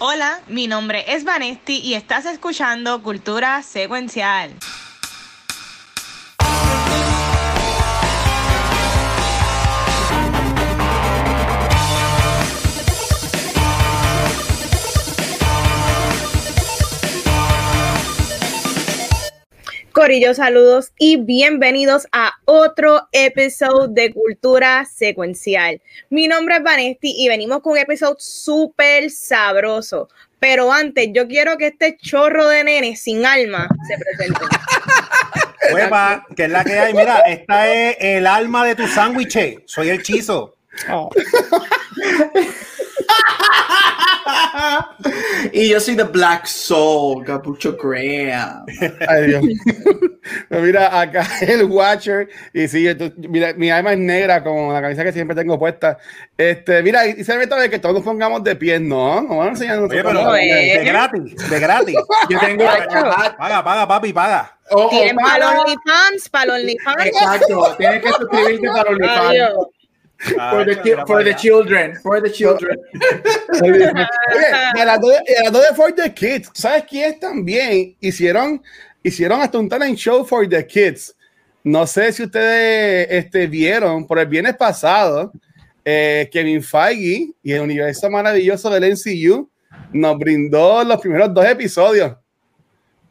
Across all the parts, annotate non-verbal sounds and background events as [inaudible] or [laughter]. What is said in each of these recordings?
Hola, mi nombre es Vanesti y estás escuchando Cultura Secuencial. Corillo, saludos y bienvenidos a otro episodio de Cultura Secuencial. Mi nombre es Vanesti y venimos con un episodio súper sabroso. Pero antes, yo quiero que este chorro de nene sin alma se presente. [laughs] Huepa, que es la que hay. Mira, esta es el alma de tu sándwich. Soy el chizo. Oh. [laughs] y yo soy The Black Soul, Capucho Graham. mira, acá [laughs] el Watcher. Y sí, mira, mi alma es negra como la camisa que siempre tengo puesta. Este, mira, y se ve que todos pongamos de pie, ¿no? No van a enseñar Oye, pero, de, de, gratis, de gratis. [laughs] Yo tengo. paga, paga, papi, paga. Oh, Tienen para OnlyFans, para OnlyFans. Exacto, tienes que suscribirte para OnlyFans. Ah, for, the, for the children, for the children. [laughs] Oye, a de, For the Kids, ¿sabes quién también? Hicieron, hicieron hasta un talent show for the kids. No sé si ustedes este, vieron por el viernes pasado, eh, Kevin Feige y el universo maravilloso del NCU nos brindó los primeros dos episodios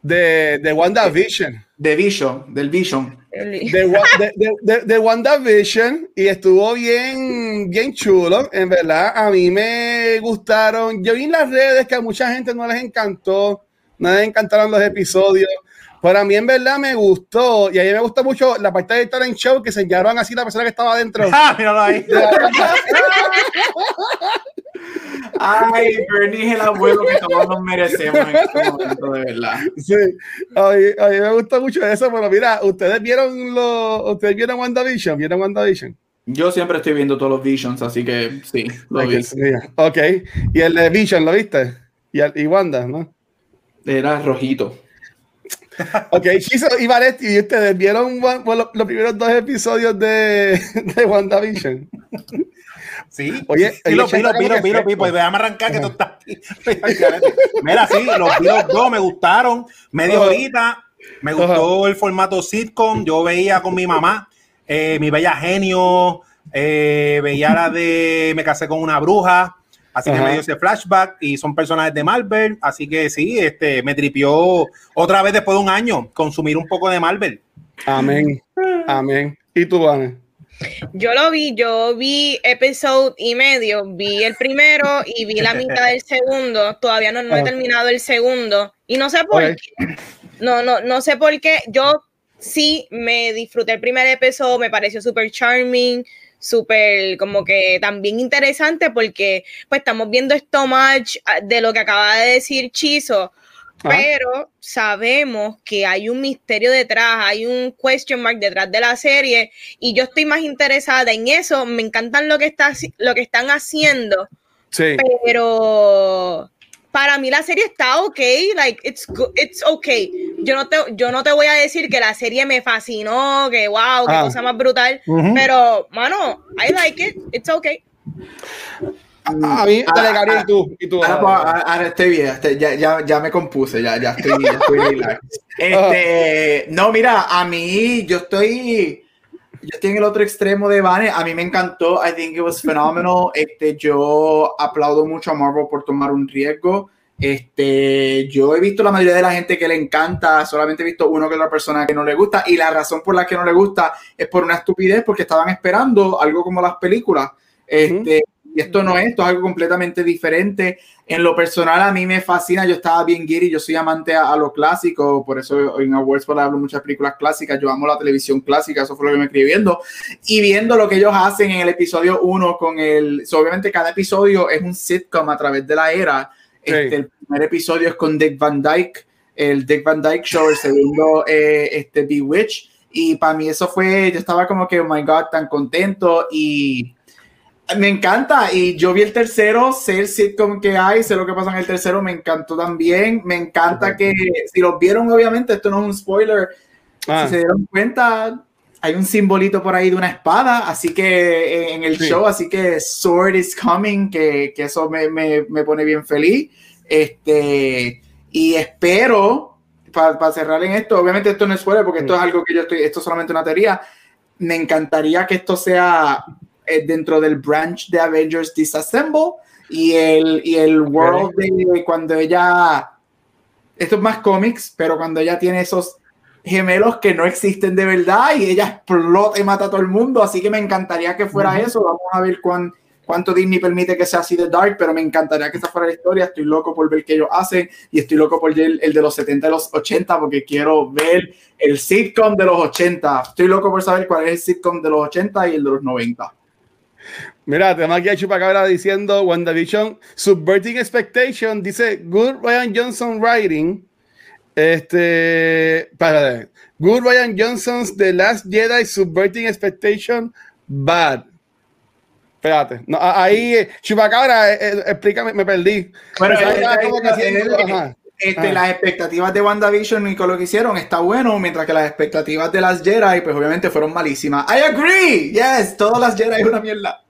de, de WandaVision. De Vision, del Vision [laughs] de, de, WandaVision y estuvo bien, bien chulo, en verdad. A mí me gustaron. Yo vi en las redes que a mucha gente no les encantó, no les encantaron los episodios. Pero a mí en verdad me gustó y a mí me gustó mucho la parte del talent show que se enseñaron así la persona que estaba adentro. [laughs] Ah, míralo ahí. [laughs] Ay, Bernie es el abuelo que todos nos merecemos en este momento, de verdad. Sí, a mí, a mí me gusta mucho eso, pero mira, ¿ustedes vieron lo, ¿ustedes vieron WandaVision? ¿Vieron WandaVision? Yo siempre estoy viendo todos los Visions, así que sí, lo vi. Ok, ¿y el de Vision lo viste? Y, y Wanda, ¿no? Era rojito. Ok, Chiso y Varetti, ¿y ustedes vieron los, los primeros dos episodios de, de WandaVision? Sí, oye, sí, lo vi, lo vi, lo vi, pues déjame arrancar que tú estás aquí. Mira, sí, los vi los dos, me gustaron, medio horita, me gustó el formato sitcom, yo veía con mi mamá, eh, mi bella genio, eh, veía la de Me casé con una bruja, así que me dio ese flashback y son personajes de Marvel, así que sí, este, me tripió otra vez después de un año consumir un poco de Marvel. Amén, [laughs] amén. ¿Y tú, Vane? Yo lo vi, yo vi episodio y medio, vi el primero y vi la mitad del segundo. Todavía no, he terminado el segundo. Y no sé por qué. No, no, no sé por qué. Yo sí me disfruté el primer episodio, me pareció súper charming, súper como que también interesante porque pues estamos viendo esto match ah, de lo que acaba de decir Chizo pero sabemos que hay un misterio detrás, hay un question mark detrás de la serie y yo estoy más interesada en eso. Me encantan lo que, está, lo que están haciendo, sí. pero para mí la serie está ok, like it's it's okay. Yo no te yo no te voy a decir que la serie me fascinó, que wow, qué ah. cosa más brutal, pero mano, I like it, it's okay. A, mí, mm, dale, Gabriel, tú. Y tú ahora, estoy bien, ya, ya, ya, me compuse, ya, ya estoy bien. [laughs] este, no, mira, a mí, yo estoy, yo estoy en el otro extremo de Vane. A mí me encantó, I think it was phenomenal. [laughs] Este, yo aplaudo mucho a Marvel por tomar un riesgo. Este, yo he visto la mayoría de la gente que le encanta, solamente he visto uno que es la persona que no le gusta, y la razón por la que no le gusta es por una estupidez, porque estaban esperando algo como las películas. Este, y esto no es, esto es algo completamente diferente. En lo personal, a mí me fascina. Yo estaba bien giri, yo soy amante a, lo clásico, por eso en Awards por hablo muchas películas clásicas. Yo amo la televisión clásica, eso fue lo que me escribí viendo. Y viendo lo que ellos hacen en el episodio 1 con el. obviamente, cada episodio es un sitcom a través de la era. Este, el primer episodio es con Dick Van Dyke, el Dick Van Dyke Show. El segundo, [laughs] eh, este, Bewitch. Y para mí eso fue, yo estaba como que, oh my God, tan contento. Y me encanta y yo vi el tercero, sé el sitcom que hay, sé lo que pasa en el tercero, me encantó también. Me encanta que, si lo vieron, obviamente, esto no es un spoiler, si ah. se dieron cuenta, hay un simbolito por ahí de una espada, así que eh, en el show, así que Sword is coming, que, que eso me, me, me, pone bien feliz. Este, y espero, para cerrar en esto, obviamente esto no es fuera porque esto es algo que yo estoy, esto es solamente una teoría. Me encantaría que esto sea eh, dentro del branch de Avengers Disassemble y el, y el world de cuando ella. Esto es más cómics, pero cuando ella tiene esos gemelos que no existen de verdad y ella explota y mata a todo el mundo. Así que me encantaría que fuera eso. Vamos a ver cuán, cuánto Disney permite que sea así de dark, pero me encantaría que esa fuera la historia. Estoy loco por ver qué ellos hacen y estoy loco por ver el de los 70 y los 80 porque quiero ver el sitcom de los 80. Estoy loco por saber cuál es el sitcom de los 80 y el de los 90. Mira, tenemos aquí a Chupacabra diciendo WandaVision Subverting Expectation. Dice Good Ryan Johnson Writing este, para Good Ryan Johnson's The Last Jedi Subverting Expectation Bad. Espérate, no, ahí, Chupacabra, eh, eh, explícame, me perdí. Bueno, este, las expectativas de WandaVision y con lo que hicieron está bueno, mientras que las expectativas de las Jedi, pues obviamente fueron malísimas. I agree, yes, todas las Jedi es una mierda.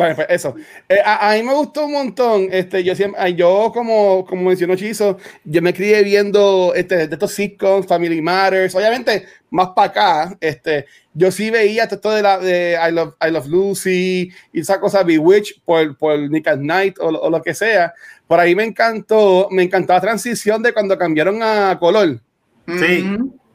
Pues, eso. Eh, a, mí me gustó un montón. Este, yo siempre, yo como, como mencionó Chizo, yo me crié viendo este, de estos sitcoms, Family Matters, obviamente más para acá. Este, yo sí veía esto de la de I Love, I Love Lucy y esa cosa Bewitch por, por Nick at Night o, o, lo que sea. Por ahí me encantó, me encantó la transición de cuando cambiaron a color. Sí.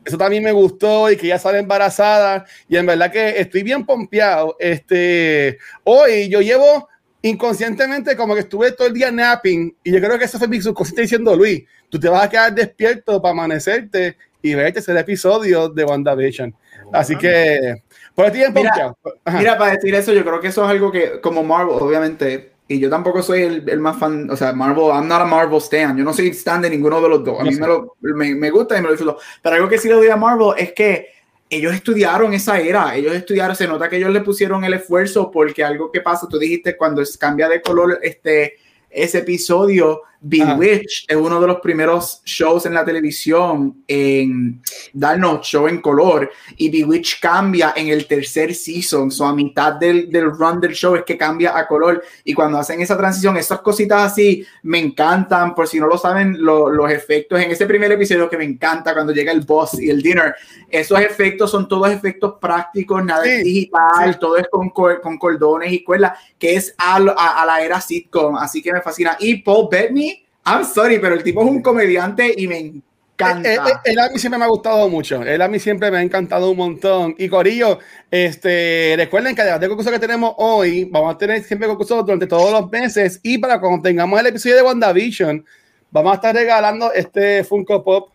Eso también me gustó y que ya sale embarazada. Y en verdad que estoy bien pompeado. Este, hoy yo llevo inconscientemente como que estuve todo el día napping. Y yo creo que eso fue mi subconsciente diciendo, Luis, tú te vas a quedar despierto para amanecerte y verte ese episodio de WandaVision. Así que, por el tiempo. Mira, mira, para decir eso, yo creo que eso es algo que, como Marvel, obviamente, y yo tampoco soy el, el, más fan, o sea, Marvel, I'm not a Marvel stan, yo no soy stan de ninguno de los dos, a mí me, lo, me, me, gusta y me lo disfruto, pero algo que sí le doy a Marvel es que ellos estudiaron esa era, ellos estudiaron, se nota que ellos le pusieron el esfuerzo porque algo que pasa, tú dijiste cuando cambia de color este, ese episodio, Bewitch es uno de los primeros shows en la televisión en darnos show en color y Bewitch cambia en el tercer season, so a mitad del, del run del show es que cambia a color y cuando hacen esa transición, esas cositas así me encantan, por si no lo saben, lo, los efectos en ese primer episodio que me encanta cuando llega el boss y el dinner, esos efectos son todos efectos prácticos, nada sí, digital, sí. todo es con, con cordones y cuerdas, que es a, a, a la era sitcom, así que me fascina. Y Paul Bettany I'm sorry, pero el tipo es un comediante y me encanta. Él, él, a mí siempre me ha gustado mucho. Él a mí siempre me ha encantado un montón. Y Corillo, este, recuerden que además del concurso que tenemos hoy, vamos a tener siempre concursos durante todos los meses. Y para cuando tengamos el episodio de WandaVision, vamos a estar regalando este Funko Pop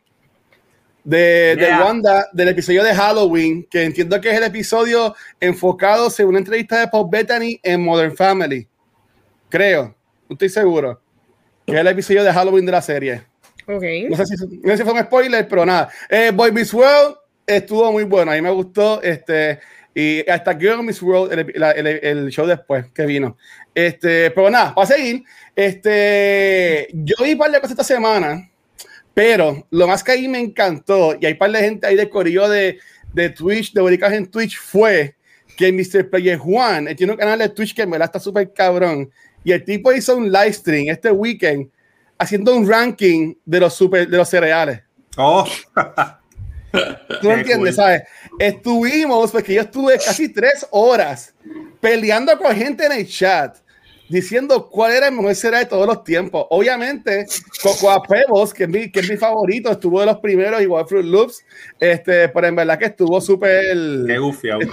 de, yeah. de, Wanda del episodio de Halloween, que entiendo que es el episodio enfocado según una entrevista de Paul Bettany en Modern Family. Creo, no estoy seguro es el episodio de Halloween de la serie. Okay. No, sé si, no sé si fue un spoiler, pero nada. Eh, Boy Miss World estuvo muy bueno, a mí me gustó. Este, y hasta Girl Miss World, el, el, el, show después que vino. Este, pero nada, para seguir, este, yo vi un par de cosas esta semana, pero lo más que ahí me encantó, y hay un par de gente ahí de corillo de, de Twitch, de Boricas en Twitch, fue que Mr. Player Juan, él tiene un canal de Twitch que me la está súper cabrón, y el tipo hizo un live stream este weekend haciendo un ranking de los super, de los cereales. Oh. ¿Tú entiendes? Cool. ¿Sabes? Estuvimos, porque yo estuve casi tres horas peleando con gente en el chat diciendo cuál era el mejor cereal de todos los tiempos. Obviamente, Cocoa Pebbles, que es mi, que es mi favorito, estuvo de los primeros, igual Fruit Loops, este, pero en verdad que estuvo súper...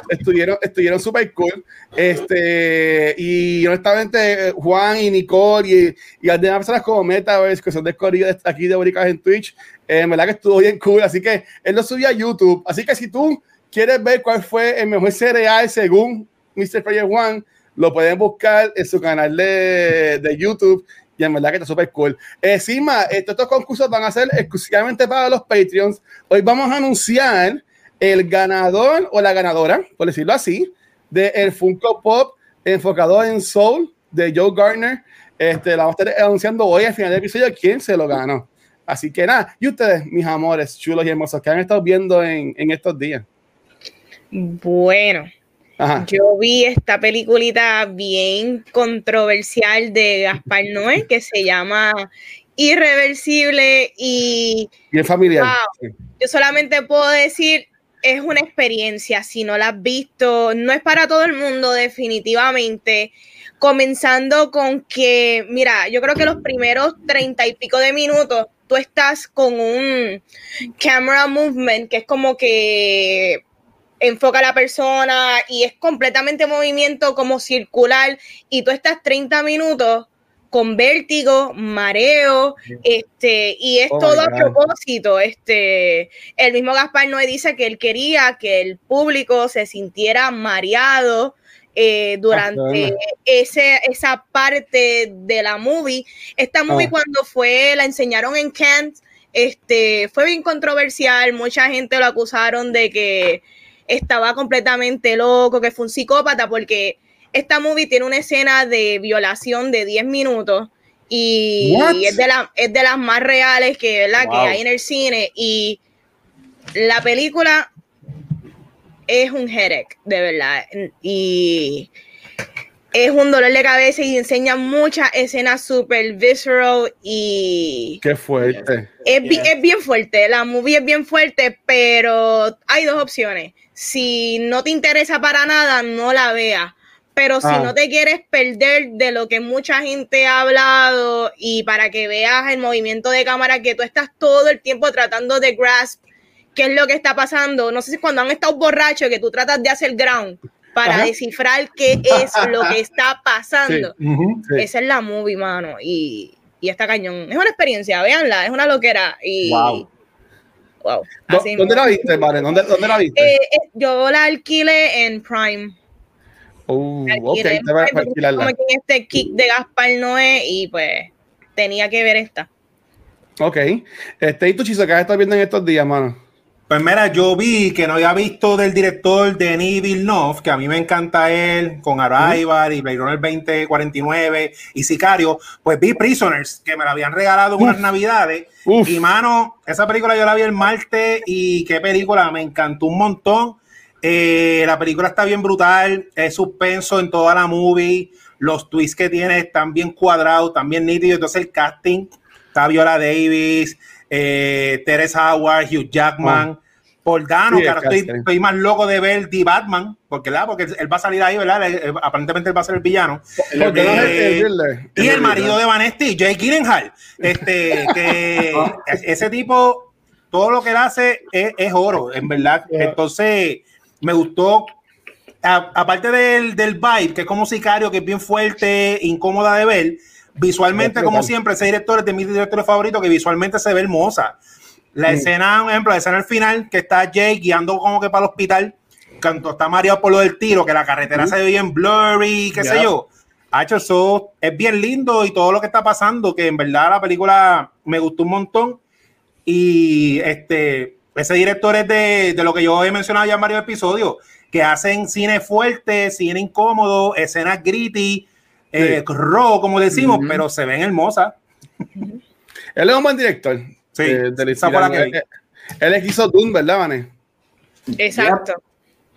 Estuvieron, estuvieron súper cool. Este, y honestamente, Juan y Nicole y, y las demás personas como Metaverse, que son de corrido aquí de Boricas en Twitch, eh, en verdad que estuvo bien cool. Así que él lo subió a YouTube. Así que si tú quieres ver cuál fue el mejor cereal según Mr. Player One, lo pueden buscar en su canal de, de YouTube y en verdad que está súper cool. Encima, estos, estos concursos van a ser exclusivamente para los Patreons. Hoy vamos a anunciar el ganador o la ganadora, por decirlo así, del de Funko Pop enfocado en Soul de Joe Gardner. Este, la vamos a estar anunciando hoy al final del episodio quién se lo ganó. Así que nada, y ustedes, mis amores chulos y hermosos, que han estado viendo en, en estos días. Bueno, Ajá. Yo vi esta peliculita bien controversial de Gaspar Noé que se llama irreversible y... Y es familiar. Yo solamente puedo decir, es una experiencia, si no la has visto, no es para todo el mundo definitivamente. Comenzando con que, mira, yo creo que los primeros treinta y pico de minutos tú estás con un camera movement que es como que enfoca a la persona y es completamente movimiento como circular y tú estás 30 minutos con vértigo, mareo, este, y es oh todo a propósito. Este, el mismo Gaspar Noé dice que él quería que el público se sintiera mareado eh, durante ese, esa parte de la movie. Esta movie oh. cuando fue, la enseñaron en Kent, este, fue bien controversial, mucha gente lo acusaron de que estaba completamente loco, que fue un psicópata, porque esta movie tiene una escena de violación de 10 minutos y, es, de la, es de las más reales que, que hay en el cine. Y la película es un headache, de verdad. Y es un dolor de cabeza y enseña muchas escenas super visceral y... Qué fuerte. Es, es, bien fuerte, la movie es bien fuerte, pero hay dos opciones si no te interesa para nada, no la veas. Pero si ah. no te quieres perder de lo que mucha gente ha hablado y para que veas el movimiento de cámara que tú estás todo el tiempo tratando de grasp qué es lo que está pasando. No sé si cuando han estado borrachos que tú tratas de hacer ground para descifrar qué es lo que está [laughs] pasando. Esa es la movie, mano. Y, y está cañón. Es una experiencia, véanla, es una loquera. Y, ¿Dónde la viste, Vale? ¿Dónde, ¿Dónde, la viste? Eh, eh, yo la alquilé en Prime. Uh, ok, te voy a alquilarla. Como que este kick de Gaspar Noé y pues tenía que ver esta. Ok. Este, ¿Y tu chizo que estás viendo en estos días, mano? Pues mira, yo vi que no había visto del director Denis Villeneuve, que a mí me encanta él, con Arrival y Blade Runner 2049 y Sicario. Pues vi Prisoners, que me la habían regalado en unas navidades. Y mano, esa película yo la vi el martes y qué película, me encantó un montón. Eh, la película está bien brutal, es suspenso en toda la movie. Los twists que tiene están bien cuadrados, también nítidos. Entonces el casting está Viola Davis eh, Teresa Howard, Hugh Jackman, oh. Paul Dano, que ahora estoy, más loco de ver The Batman, porque, porque él va a salir ahí, ¿verdad? Aparentemente él va a ser el villano. Eh, y el marido de Vanesti, Jake Gyllenhaal. Este, que [laughs] ese tipo, todo lo que él hace es, oro, en verdad. Entonces, me gustó aparte del, del vibe, que es como sicario, que es bien fuerte, incómoda de ver, Visualmente, como siempre, ese director es de mis directores favoritos, que visualmente se ve hermosa. La escena, por ejemplo, la escena al final, que está Jake guiando como que para el hospital, cuando está mareado por lo del tiro, que la carretera se ve bien blurry, qué sé yo. Ha hecho eso, es bien lindo y todo lo que está pasando, que en verdad la película me gustó un montón. Y este, ese director es de, de lo que yo he mencionado ya en varios episodios, que hacen cine fuerte, cine incómodo, escenas gritty, eh, como decimos, pero se ven hermosas. Él es un buen director. Sí, de, de él, él es hizo Doom, ¿verdad, Vane? Exacto.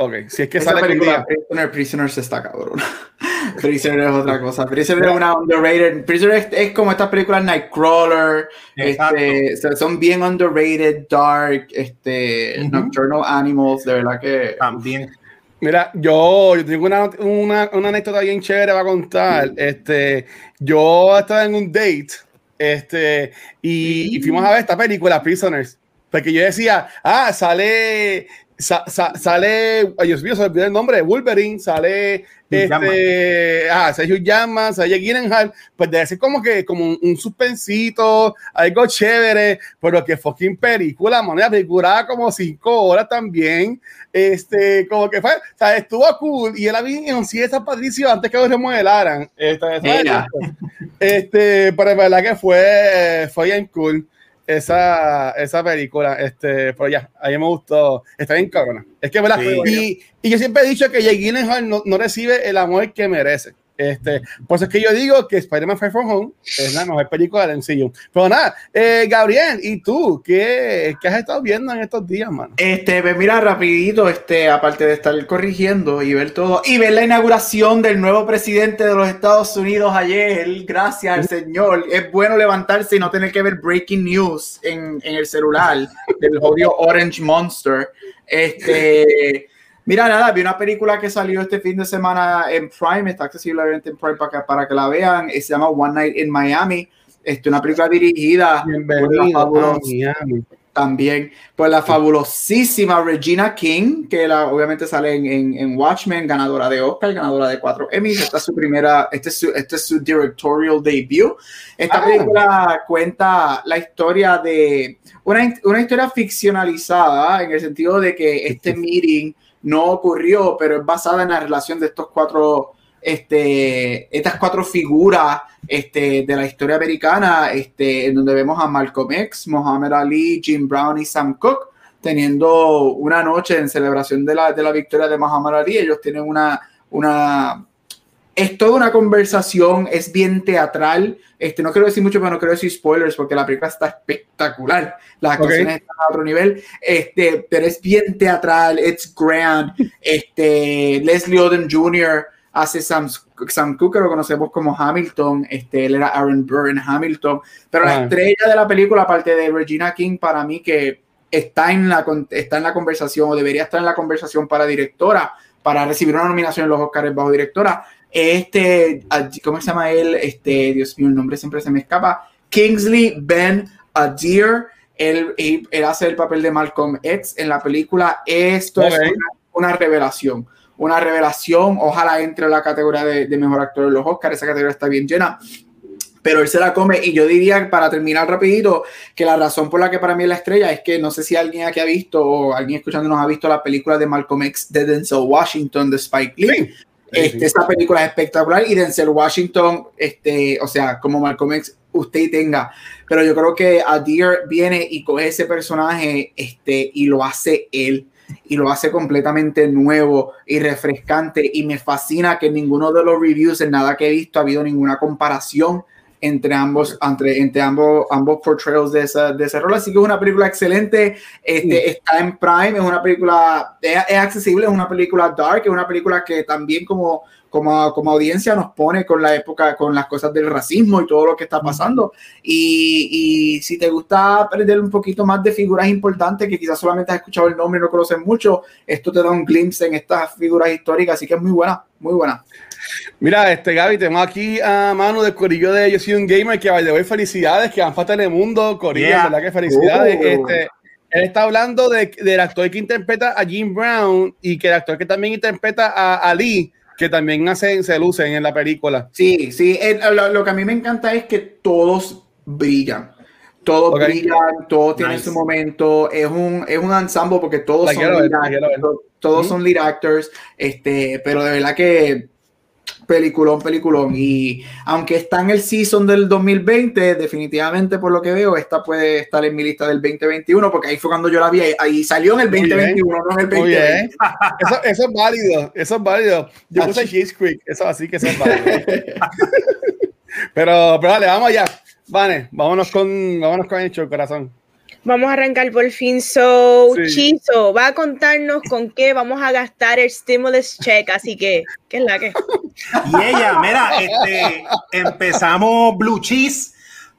Ok, si es que Esa sale película, Prisoner, Prisoner se está cabrón. [laughs] Prisoner es otra cosa. Prisoner es una underrated. Prisoner es, como estas películas Nightcrawler. Este, son bien underrated, dark, este, Nocturnal Animals, de verdad que. También. Mira, yo, yo tengo una, una, una, anécdota bien chévere para contar. Este, yo estaba en un date este, y, y, fuimos a ver esta película, Prisoners. Porque yo decía, ah, sale sale, ay Dios mío, se olvidó el nombre, Wolverine, sale este, ah, Hugh Jackman, sale Gyllenhaal, pues debe ser como que como un, suspensito, algo chévere, pero que fucking película, moneda, película como cinco horas también, este, como que fue, o sea, estuvo cool, y él había sí esa Patricio antes que lo remodelaran, este, este, pero es verdad que fue, fue bien cool esa, esa película, este, pero ya, a mí me gustó, está bien cabrona. Es que, ¿verdad? y, y, yo siempre he dicho que Jake Gyllenhaal no, no, recibe el amor que merece. Este, por eso es que yo digo que Spider-Man Far From Home es la mejor película del MCU. Pero nada, eh, Gabriel, ¿y tú qué, qué, has estado viendo en estos días, mano? Este, pues mira, rapidito, este, aparte de estar corrigiendo y ver todo, y ver la inauguración del nuevo presidente de los Estados Unidos ayer, gracias al Señor. Es bueno levantarse y no tener que ver breaking news en, en el celular del odio Orange Monster. Este, mira, nada, vi una película que salió este fin de semana en Prime, está accesible en Prime para que, para que la vean, se llama One Night in Miami. Este, una película dirigida por también por la fabulosísima Regina King, que la, obviamente sale en, en, Watchmen, ganadora de Oscar, ganadora de cuatro Emmys. Esta es su primera, este es su, este es su directorial debut. Esta ah. película cuenta la historia de una, una historia ficcionalizada en el sentido de que este meeting no ocurrió, pero es basada en la relación de estos cuatro, este, estas cuatro figuras este, de la historia americana, este, en donde vemos a Malcolm X, Muhammad Ali, Jim Brown y Sam Cooke teniendo una noche en celebración de la, de la victoria de Muhammad Ali. Ellos tienen una, una, es toda una conversación, es bien teatral. Este, no quiero decir mucho, pero no quiero decir spoilers porque la película está espectacular. Las actuaciones están a otro nivel, este, pero es bien teatral, it's grand. Este, Leslie Odom Jr. hace Sam, Sam Cooke, lo conocemos como Hamilton. Este, él era Aaron Burr en Hamilton. Pero la ah. estrella de la película, aparte de Regina King, para mí que está en, la, está en la conversación o debería estar en la conversación para directora, para recibir una nominación en los Oscars bajo directora, este, ¿cómo se llama él? Este, Dios mío, el nombre siempre se me escapa. Kingsley Ben Adir. Él, él, hace el papel de Malcolm X en la película. Esto es una, revelación. Una revelación. Ojalá entre la categoría de, mejor actor de los Oscars. Esa categoría está bien llena pero él se la come y yo diría para terminar rapidito que la razón por la que para mí es la estrella es que no sé si alguien aquí ha visto o alguien escuchándonos ha visto la película de Malcolm X de Denzel Washington de Spike Lee este, película es espectacular y Denzel Washington, este, o sea, como Malcolm X, usted tenga. Pero yo creo que Adir viene y coge ese personaje este, y lo hace él. Y lo hace completamente nuevo y refrescante. Y me fascina que en ninguno de los reviews, en nada que he visto, ha habido ninguna comparación entre ambos, entre, entre ambos, ambos portrayals de, esa, de ese rol. Así que es una película excelente. Este, Está en Prime, es una película, es, accesible, es una película dark, es una película que también como, como, como audiencia nos pone con la época, con las cosas del racismo y todo lo que está pasando. Y, y si te gusta aprender un poquito más de figuras importantes que quizás solamente has escuchado el nombre y no conoces mucho, esto te da un glimpse en estas figuras históricas, así que es muy buena, muy buena. Mira, este Gaby, tenemos aquí a mano del corillo de Yo soy un gamer que vaya de felicidades, que van a Telemundo, corillo, ¿verdad? Que felicidades. Uh. Este, él está hablando de, del actor que interpreta a Jim Brown y que el actor que también interpreta a Ali, que también hacen, se lucen en la película. Sí, sí. lo, que a mí me encanta es que todos brillan. Todos brillan, todos tienen su momento. Es un, es un ensemble porque todos son lead actors, todos son lead actors. Este, pero de verdad que peliculón, peliculón. Y aunque está en el season del 2020, definitivamente por lo que veo, esta puede estar en mi lista del 2021, porque ahí fue cuando yo la vi, ahí salió en el 2021, no en el 2020. Eso, eso, es válido, eso es válido. Yo puse Cheese Creek, eso así que eso es válido. [laughs] pero, pero dale, vamos allá. Vale, vámonos con, vámonos con el corazón. Vamos a arrancar por fin. So, Chizo va a contarnos con qué vamos a gastar el stimulus check. Así que, ¿qué es la que? Y ella, mira, este, empezamos Blue Cheese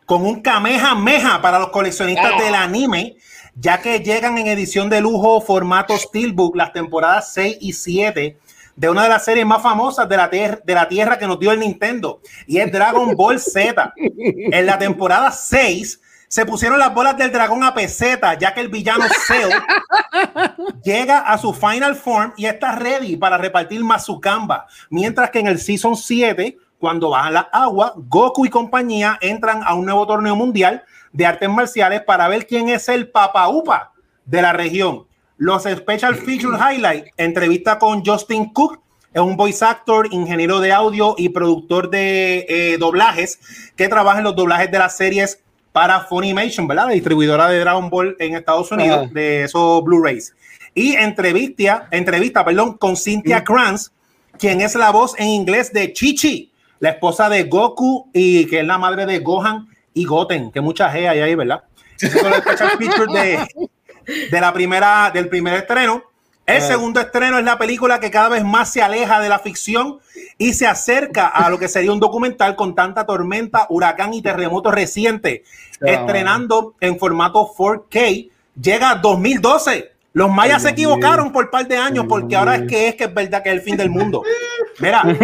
con un Kamehameha para los coleccionistas del anime, ya que llegan en edición de lujo formato Steelbook las temporadas 6 y 7 de una de las series más famosas de la, de la Tierra que nos dio el Nintendo, y es Dragon Ball Z. En la temporada 6 se pusieron las bolas del dragón a peseta, ya que el villano [laughs] Cell llega a su final form y está ready para repartir Mazukamba. Mientras que en el Season 7, cuando bajan la agua, Goku y compañía entran a un nuevo torneo mundial de artes marciales para ver quién es el Papa Upa de la región. Los Special Feature Highlight, entrevista con Justin Cook, es un voice actor, ingeniero de audio y productor de eh, doblajes que trabaja en los doblajes de las series para Funimation, ¿verdad? La distribuidora de Dragon Ball en Estados Unidos, de esos Blu-rays. Y entrevista, entrevista, perdón, con Cynthia. Kranz, quien es la voz en inglés de Chichi la esposa de Goku y que es la madre de Gohan y Goten, que mucha G hay ahí, ¿verdad? de, de la primera, del primer estreno. El segundo estreno es la película que cada vez más se aleja de la ficción y se acerca a lo que sería un documental con tanta tormenta, huracán y terremoto reciente, ah. estrenando en formato 4K. Llega 2012. Los mayas se equivocaron por un par de años porque ahora es que es que es verdad que es el fin del mundo. Mira, [laughs]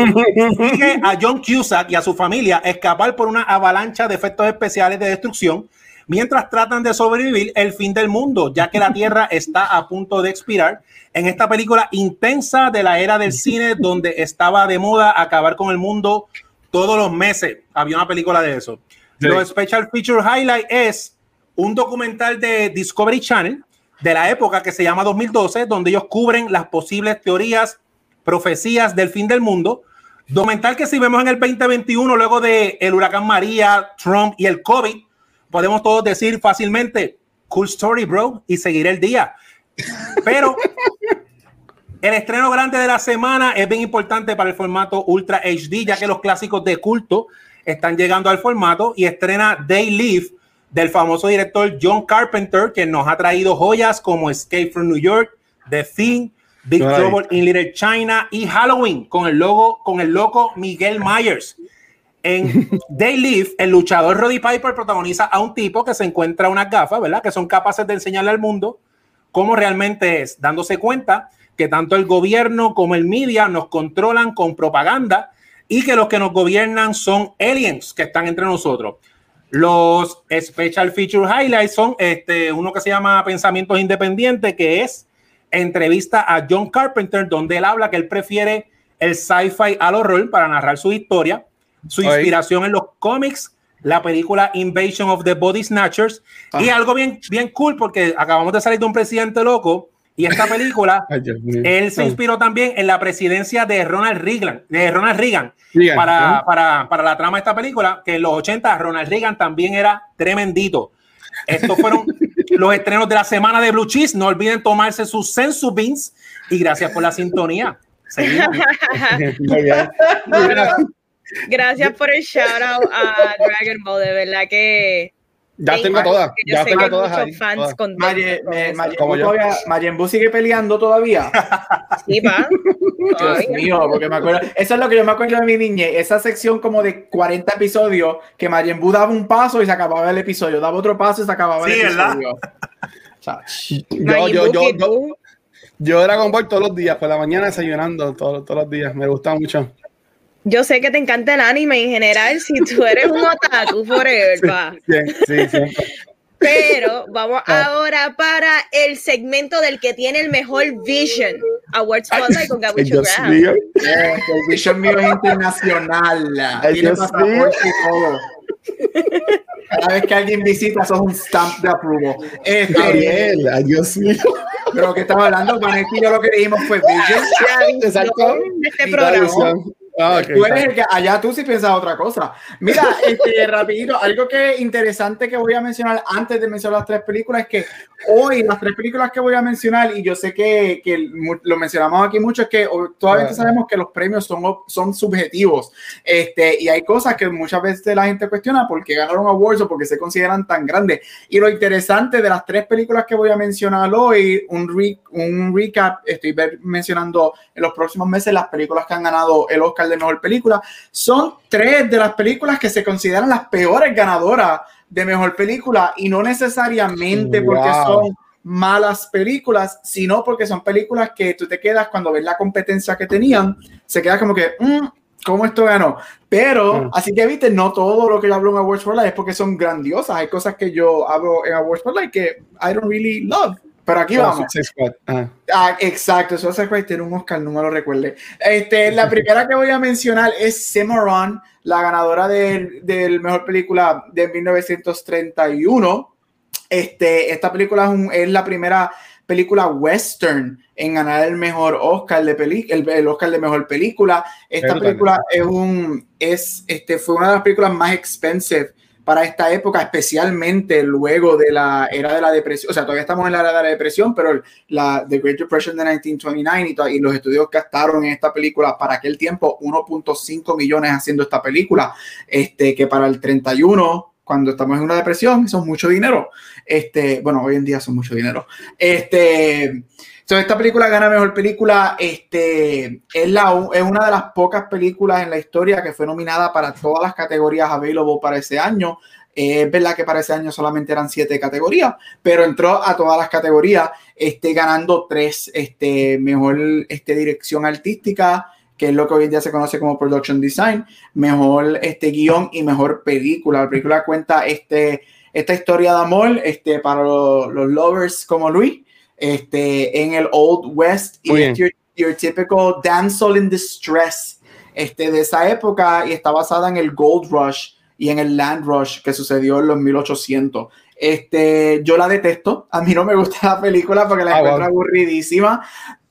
sigue a John Cusack y a su familia escapar por una avalancha de efectos especiales de destrucción mientras tratan de sobrevivir el fin del mundo, ya que la Tierra [laughs] está a punto de expirar. En esta película intensa de la era del cine, donde estaba de moda acabar con el mundo todos los meses. Había una película de eso. Lo Special Feature Highlight es un documental de Discovery Channel de la época que se llama 2012, donde ellos cubren las posibles teorías, profecías del fin del mundo. Documental que si vemos en el 2021, luego de el huracán María, Trump y el COVID, podemos todos decir fácilmente, cool story, bro, y seguir el día. Pero el estreno grande de la semana es bien importante para el formato Ultra HD, ya que los clásicos de culto están llegando al formato y estrena Day Live del famoso director John Carpenter, que nos ha traído joyas como Escape from New York, The Thing, Big Trouble in Little China y Halloween con el logo, con el loco Miguel Myers. En Day Live, el luchador Roddy Piper protagoniza a un tipo que se encuentra unas gafas, ¿verdad? Que son capaces de enseñarle al mundo cómo realmente es, dándose cuenta que tanto el gobierno como el media nos controlan con propaganda y que los que nos gobiernan son aliens que están entre nosotros. Los Special Feature Highlights son este, uno que se llama Pensamientos Independientes, que es entrevista a John Carpenter, donde él habla que él prefiere el sci-fi al horror para narrar su historia su inspiración en los cómics, la película Invasion of the Body Snatchers y algo bien, bien cool porque acabamos de salir de un presidente loco y esta [laughs] película, él se inspiró también en la presidencia de Ronald Reagan, de Ronald Reagan, para, para, para, la trama de esta película, que en los 80 Ronald Reagan también era tremendito. Estos fueron [laughs] los estrenos de la semana de Blue Cheese. No olviden tomarse sus Sensu Beans y gracias por la sintonía. Seguimos. [laughs] Gracias por el shout out a Dragon Ball, de verdad que. Ya tengo todas, ya tengo todas ahí. Fans Marien Bu sigue peleando todavía. Sí, pa. [laughs] Dios mío, porque me acuerdo. Eso es lo que yo me acuerdo de mi niñez. Esa sección como de 40 episodios que Marien Bu daba un paso y se acababa el episodio. Daba otro paso y se acababa el episodio. yo, yo, yo, yo, yo Dragon Ball todos los días, por la mañana desayunando todos, todos los días. Me gusta mucho yo sé que te encanta el anime en general, si tú [laughs] eres un otaku forever, pa. Sí, sí, Pero vamos ah. ahora para el segmento del que tiene el mejor vision. Awards Spotlight con Gabucho Graham. el vision mío es internacional. Tiene pasaporte y todo. Cada vez que alguien visita, sos un stamp de approval. Este, Gabriel, Dios mío. Pero que estaba hablando, Vanetti y yo lo que dijimos fue Vision. Exacto. Este programa. Ah, tú eres el que allá tú sí piensas otra cosa. Mira, [laughs] este, rapidito, algo que interesante que voy a mencionar antes de mencionar las tres películas es que hoy las tres películas que voy a mencionar, y yo sé que, que lo mencionamos aquí mucho, es que todavía sabemos que los premios son, son subjetivos. Este, y hay cosas que muchas veces la gente cuestiona por qué ganaron awards o por qué se consideran tan grandes. Y lo interesante de las tres películas que voy a mencionar hoy, un, un recap, estoy mencionando en los próximos meses las películas que han ganado el Oscar de Mejor Película. Son tres de las películas que se consideran las peores ganadoras de Mejor Película y no necesariamente porque son malas películas, sino porque son películas que tú te quedas cuando ves la competencia que tenían, se queda como que, mm, ¿cómo esto ganó? Pero, mm. así que viste, no todo lo que yo hablo en Awards for Life es porque son grandiosas. Hay cosas que yo hablo en Awards for Life que I don't really love. Pero aquí vamos. Ah, exacto, Suicide Squad tiene un Oscar, no me lo recuerde. Este, la [laughs] primera que voy a mencionar es Cimarron, la ganadora del, del mejor película de 1931. Este, esta película es, la primera película western en ganar el mejor Oscar de peli el, el, Oscar de mejor película. Esta película es un es este fue una de las películas más expensive para esta época, especialmente luego de la era de la depresión. O sea, todavía estamos en la era de la depresión, pero la The Great Depression de 1929 y, y los estudios gastaron en esta película para aquel tiempo 1.5 millones haciendo esta película, este, que para el 31 cuando estamos en una depresión, es mucho dinero. Este, bueno, hoy en día son mucho dinero. Este, esta película gana mejor película. Este, es, la, es una de las pocas películas en la historia que fue nominada para todas las categorías available para ese año. es verdad que para ese año solamente eran siete categorías, pero entró a todas las categorías, este, ganando tres, este, mejor este, dirección artística, que es lo que hoy en día se conoce como production design, mejor este guion y mejor película. La película cuenta este, esta historia de amor este, para los, lovers como Luis, este, en el Old West y es your, your, typical damsel in distress este, de esa época y está basada en el Gold Rush y en el Land Rush que sucedió en los 1800. Este, yo la detesto, a mí no me gusta la película porque la ah, encuentro aburridísima,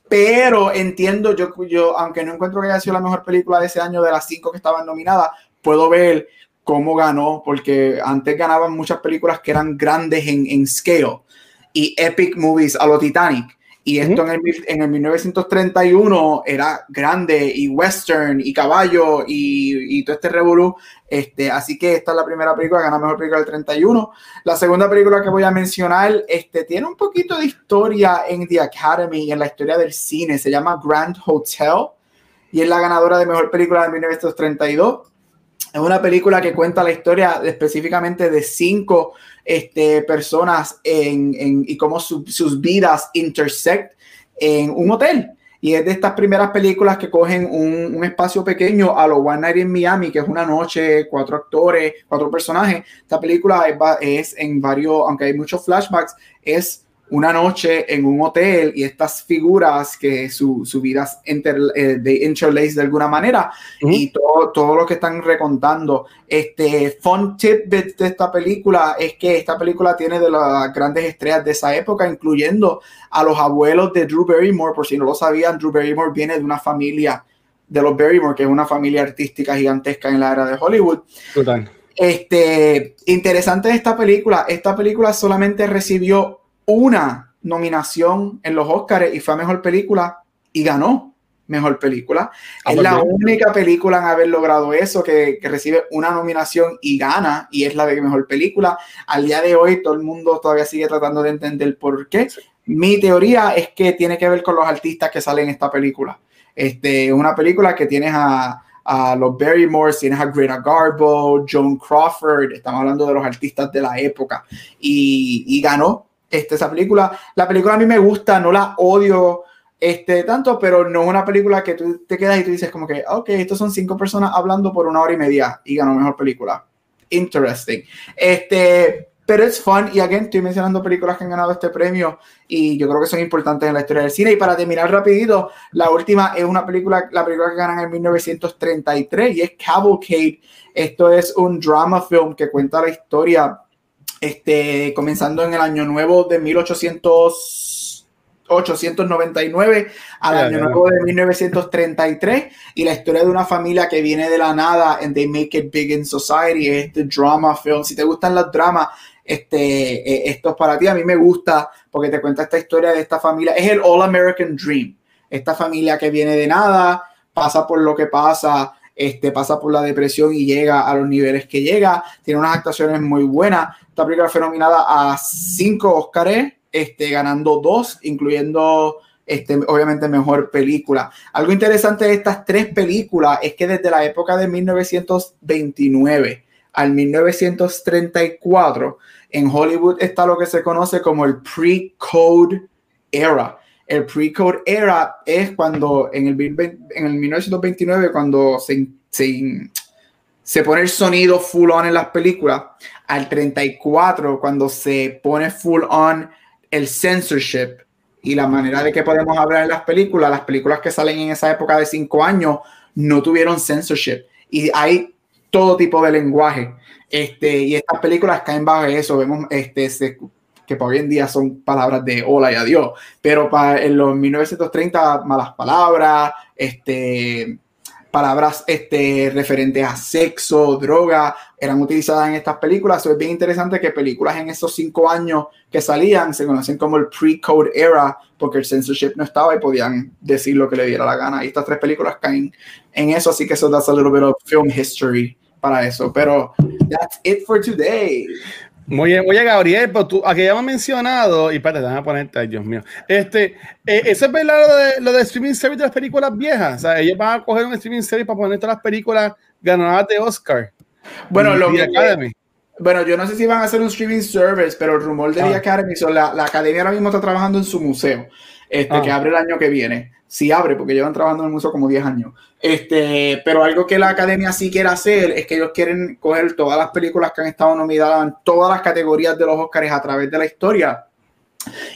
pero entiendo, yo, yo, aunque no encuentro que haya sido la mejor película de ese año de las cinco que estaban nominadas, puedo ver cómo ganó, porque antes ganaban muchas películas que eran grandes en, en scale y epic movies a lo Titanic. Y esto en, el, en el 1931 era grande y western y caballo y, y todo este revolú. Este, así que esta es la primera película que gana mejor película del 31. La segunda película que voy a mencionar este, tiene un poquito de historia en The Academy y en la historia del cine. Se llama Grand Hotel y es la ganadora de mejor película de 1932. Es una película que cuenta la historia específicamente de cinco este, personas en, y cómo sus vidas intersect en un hotel. Y es de estas primeras películas que cogen un, un, espacio pequeño a lo One Night in Miami, que es una noche, cuatro actores, cuatro personajes. Esta película es, es en varios, aunque hay muchos flashbacks, es una noche en un hotel y estas figuras que su, su vida inter, eh, de interlace de alguna manera y todo, todo lo que están recontando. Este fun tip de, esta película es que esta película tiene de las grandes estrellas de esa época, incluyendo a los abuelos de Drew Barrymore. Por si no lo sabían, Drew Barrymore viene de una familia de los Barrymore, que es una familia artística gigantesca en la era de Hollywood. Total. Este, interesante esta película. Esta película solamente recibió una nominación en los Oscars y fue a mejor película y ganó mejor película. Ah, es pues la única película en haber logrado eso, que, recibe una nominación y gana, y es la de mejor película. Al día de hoy, todo el mundo todavía sigue tratando de entender por qué. Mi teoría es que tiene que ver con los artistas que salen en esta película. Este, una película que tienes a, a los Barrymore, tienes a Greta Garbo, Joan Crawford, estamos hablando de los artistas de la época, y, y ganó este, esa película. La película a mí me gusta, no la odio este, tanto, pero no es una película que tú te quedas y tú dices como que, ok, estos son cinco personas hablando por una hora y media y ganó mejor película. Interesting. Este, pero es fun y again estoy mencionando películas que han ganado este premio y yo creo que son importantes en la historia del cine. Y para terminar rapidito, la última es una película, la película que ganan en 1933 y es Cavalcade. Esto es un drama film que cuenta la historia este, comenzando en el año nuevo de 1899 al año nuevo de 1933 y la historia de una familia que viene de la nada and they make it big in society este drama film. Si te gustan los dramas este eh, esto es para ti. A mí me gusta porque te cuenta esta historia de esta familia. Es el All American Dream. Esta familia que viene de nada pasa por lo que pasa este, pasa por la depresión y llega a los niveles que llega. Tiene unas actuaciones muy buenas. Esta película fue nominada a cinco Oscars, este, ganando dos, incluyendo este, obviamente mejor película. Algo interesante de estas tres películas es que desde la época de 1929 al 1934 en Hollywood está lo que se conoce como el pre-code era el pre-code era es cuando en el, en el 1929, cuando se, se, se, pone el sonido full on en las películas, al 34, cuando se pone full on el censorship y la manera de que podemos hablar en las películas, las películas que salen en esa época de cinco años no tuvieron censorship y hay todo tipo de lenguaje. Este, y estas películas caen bajo eso, vemos este, se, que para hoy en día son palabras de hola y adiós, pero para en los 1930 malas palabras, este, palabras este, referentes a sexo, droga, eran utilizadas en estas películas. es bien interesante que películas en esos cinco años que salían se conocen como el pre-code era, porque el censorship no estaba y podían decir lo que le diera la gana. Y estas tres películas caen en eso, así que eso da a little bit of film history para eso. Pero that's it for today. Muy bien, oye Gabriel, pero tú, aquí ya hemos mencionado, y espérate, déjame ponerte, ay Dios mío, este, eh, ¿eso es verdad lo de, lo de streaming service de las películas viejas? O sea, ellos van a coger un streaming service para poner todas las películas ganadoras de Oscar. Bueno, lo que, Academy. Bueno, yo no sé si van a hacer un streaming service, pero el rumor de ah. Academy, son la, la, academia ahora mismo está trabajando en su museo, este, que ah. abre el año que viene. Sí abre, porque llevan trabajando en el museo como 10 años. Este, pero algo que la academia sí quiere hacer es que ellos quieren coger todas las películas que han estado nominadas en todas las categorías de los Oscars a través de la historia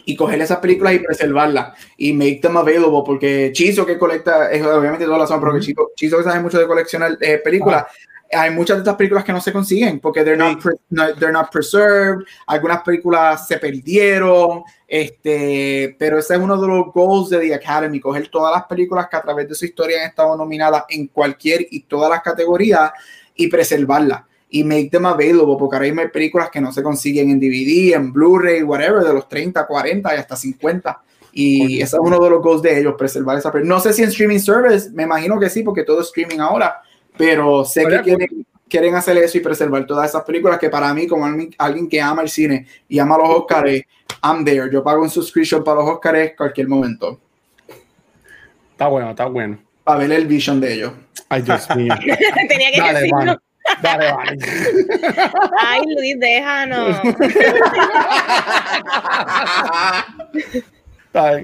y coger esas películas y preservarlas y make them available porque Chizo que colecta, es obviamente todas las son, pero Chizo, Chizo que sabe mucho de coleccionar eh, películas, hay muchas de estas películas que no se consiguen porque they're not, they're not preserved, algunas películas se perdieron, este, pero ese es uno de los goals de The Academy, coger todas las películas que a través de su historia han estado nominadas en cualquier y todas las categorías y preservarlas y make them available, porque ahora mismo hay películas que no se consiguen en DVD, en Blu-ray, whatever, de los 30, 40 y hasta 50. Y ese es uno de los goals de ellos, preservar esa película. No sé si en streaming service, me imagino que sí, porque todo es streaming ahora, pero sé que quieren, quieren hacer eso y preservar todas esas películas que para mí, como alguien que ama el cine y ama los Oscars, I'm there. Yo pago un subscription para los Oscars cualquier momento. Está bueno, está bueno. Para ver el vision de ellos. Ay, Dios [laughs] mío. Tenía que Dale, decirlo. Dale, vale. [laughs] Ay, Luis, déjanos. [laughs]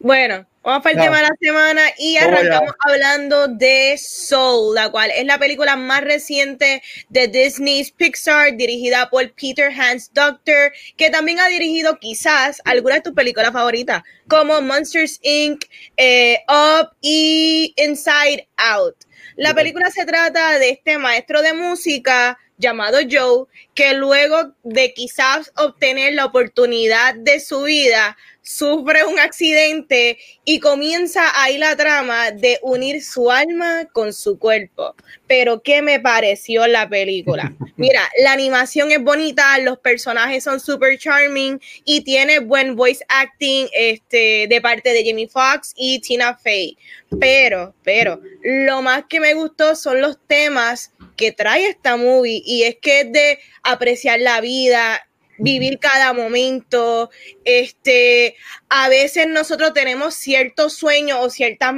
bueno, Vamos para el tema de la semana y arrancamos hablando de Soul, la cual es la película más reciente de Disney's Pixar, dirigida por Peter Hans Doctor, que también ha dirigido quizás algunas de tus películas favoritas, como Monsters Inc., eh, Up y Inside Out. La película se trata de este maestro de música llamado Joe, que luego de quizás obtener la oportunidad de su vida, sufre un accidente y comienza ahí la trama de unir su alma con su cuerpo. Pero, ¿qué me pareció la película? [laughs] Mira, la animación es bonita, los personajes son super charming y tiene buen voice acting este, de parte de Jamie Foxx y Tina Fey. Pero, pero, lo más que me gustó son los temas que trae esta movie y es que es de apreciar la vida, vivir cada momento. Este, a veces nosotros tenemos ciertos sueños o ciertas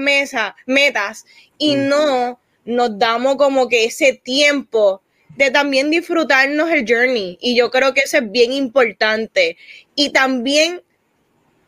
metas y no nos damos como que ese tiempo de también disfrutarnos el journey. Y yo creo que eso es bien importante. Y también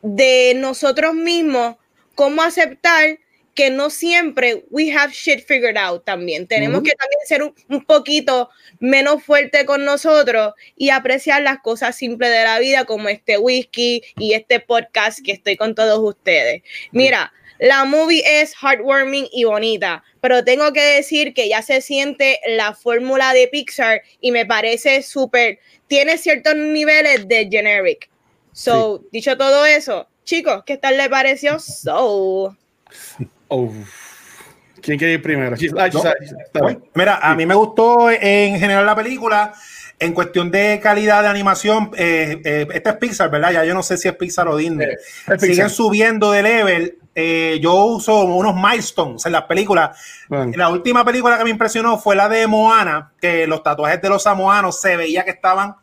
de nosotros mismos, cómo aceptar que no siempre we have shit figured out también. Tenemos que también ser un, poquito menos fuerte con nosotros y apreciar las cosas simples de la vida como este whisky y este podcast que estoy con todos ustedes. Mira, la movie es heartwarming y bonita, pero tengo que decir que ya se siente la fórmula de Pixar y me parece súper, tiene ciertos niveles de generic. So, dicho todo eso, chicos, ¿qué tal le pareció? So. [laughs] ¿Quién quiere ir primero? Mira, a mí me gustó en general la película. En cuestión de calidad de animación, eh, eh, este es Pixar, ¿verdad? Ya yo no sé si es Pixar o Disney. Siguen subiendo de level. Eh, yo uso unos milestones en las películas. La última película que me impresionó fue la de Moana, que los tatuajes de los samoanos se veía que estaban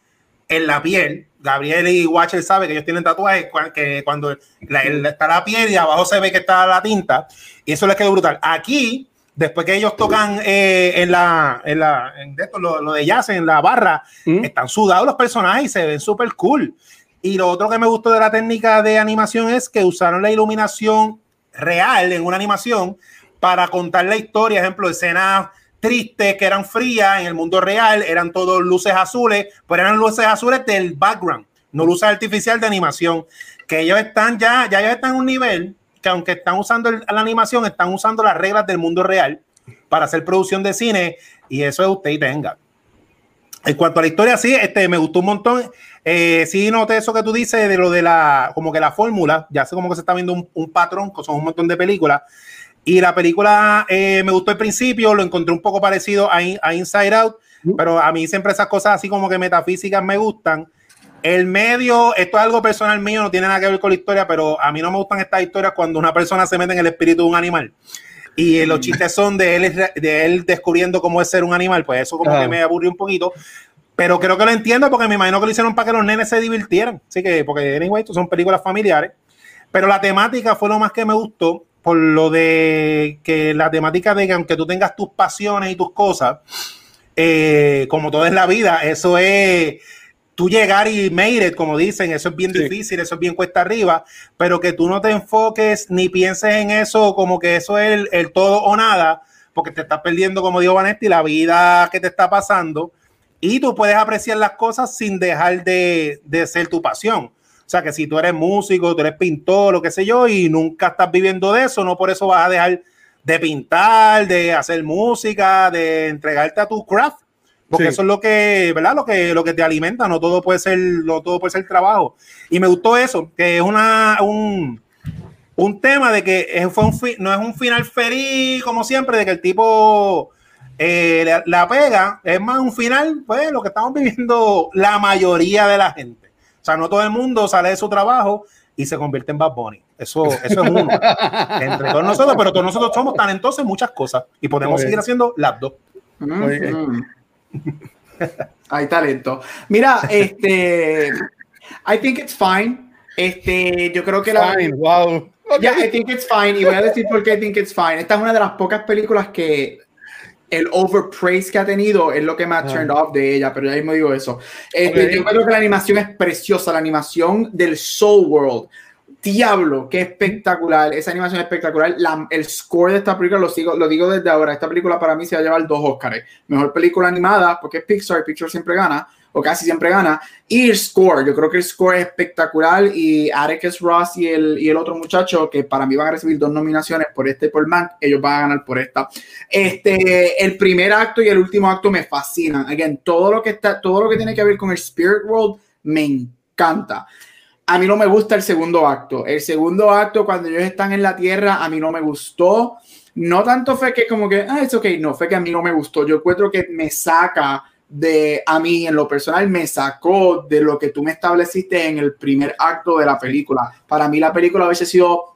en la piel. Gabriel y Watcher sabe que ellos tienen tatuajes que cuando está la piel y abajo se ve que está la tinta y eso les quedó brutal. Aquí, después que ellos tocan eh, en la, en la en esto, lo, de jazz, en la barra, mm. están sudados los personajes y se ven súper cool. Y lo otro que me gustó de la técnica de animación es que usaron la iluminación real en una animación para contar la historia, ejemplo, escenas tristes que eran frías en el mundo real, eran todos luces azules, pero eran luces azules del background, no luces artificial de animación, que ellos están ya, ya ellos están en un nivel que aunque están usando la animación, están usando las reglas del mundo real para hacer producción de cine y eso es usted y tenga. En cuanto a la historia, sí, este, me gustó un montón. Eh, sí, noté eso que tú dices de lo de la, como que la fórmula, ya sé como que se está viendo un, un patrón, que son un montón de películas. Y la película me gustó al principio, lo encontré un poco parecido a, a Inside Out, pero a mí siempre esas cosas así como que metafísicas me gustan. El medio, esto es algo personal mío, no tiene nada que ver con la historia, pero a mí no me gustan estas historias cuando una persona se mete en el espíritu de un animal. Y los chistes son de él, de él descubriendo cómo es ser un animal, pues eso como que me aburrió un poquito. Pero creo que lo entiendo porque me imagino que lo hicieron para que los nenes se divirtieran. Así que, porque anyway, son películas familiares. Pero la temática fue lo más que me gustó, por lo de que la temática de que aunque tú tengas tus pasiones y tus cosas, eh, como todo en la vida, eso es tú llegar y made it, como dicen, eso es bien difícil, eso es bien cuesta arriba, pero que tú no te enfoques ni pienses en eso como que eso es el, todo o nada, porque te estás perdiendo, como dijo Vanetti, la vida que te está pasando y tú puedes apreciar las cosas sin dejar de, de ser tu pasión. O sea, que si tú eres músico, tú eres pintor, lo que sé yo, y nunca estás viviendo de eso, no por eso vas a dejar de pintar, de hacer música, de entregarte a tu craft, porque eso es lo que, ¿verdad? Lo que, lo que te alimenta, no todo puede ser, no todo puede ser trabajo. Y me gustó eso, que es una, un, un tema de que fue un no es un final feliz, como siempre, de que el tipo eh, la, pega, es más un final, pues lo que estamos [laughs] viviendo la mayoría de la gente. O sea, no todo el mundo sale de su trabajo y se convierte en Bad Bunny. Eso, eso es uno. [laughs] Entre todos nosotros, pero todos nosotros somos talentosos en muchas cosas y podemos seguir haciendo las dos. [laughs] Hay talento. Mira, [laughs] este, I think it's fine. Este, yo creo que la. Fine, wow. Yeah, I think it's fine. Y voy a decir por qué I think it's fine. Esta es una de las pocas películas que el overpraise que ha tenido es lo que me ha turned off de ella, pero ya mismo digo eso. Este, Yo creo que la animación es preciosa, la animación del Soul World. Diablo, qué espectacular, esa animación es espectacular. el score de esta película, lo, sigo, lo digo desde ahora, esta película para mí se va a llevar dos Oscars. Mejor película animada, porque es Pixar, Pixar siempre gana, o casi siempre gana. Y el score, yo creo que el score es espectacular. Y Atticus Ross y el, y el otro muchacho, que para mí van a recibir dos nominaciones por este y por Mank, ellos van a ganar por esta. Este, el primer acto y el último acto me fascinan. Again, todo lo que, está, todo lo que tiene que ver con el Spirit World me encanta a mí no me gusta el segundo acto. El segundo acto, cuando ellos están en la tierra, a mí no me gustó. No tanto fue que como que, ah, es ok, no, fue que a mí no me gustó. Yo encuentro que me saca de, a mí en lo personal, me sacó de lo que tú me estableciste en el primer acto de la película. Para mí la película hubiese sido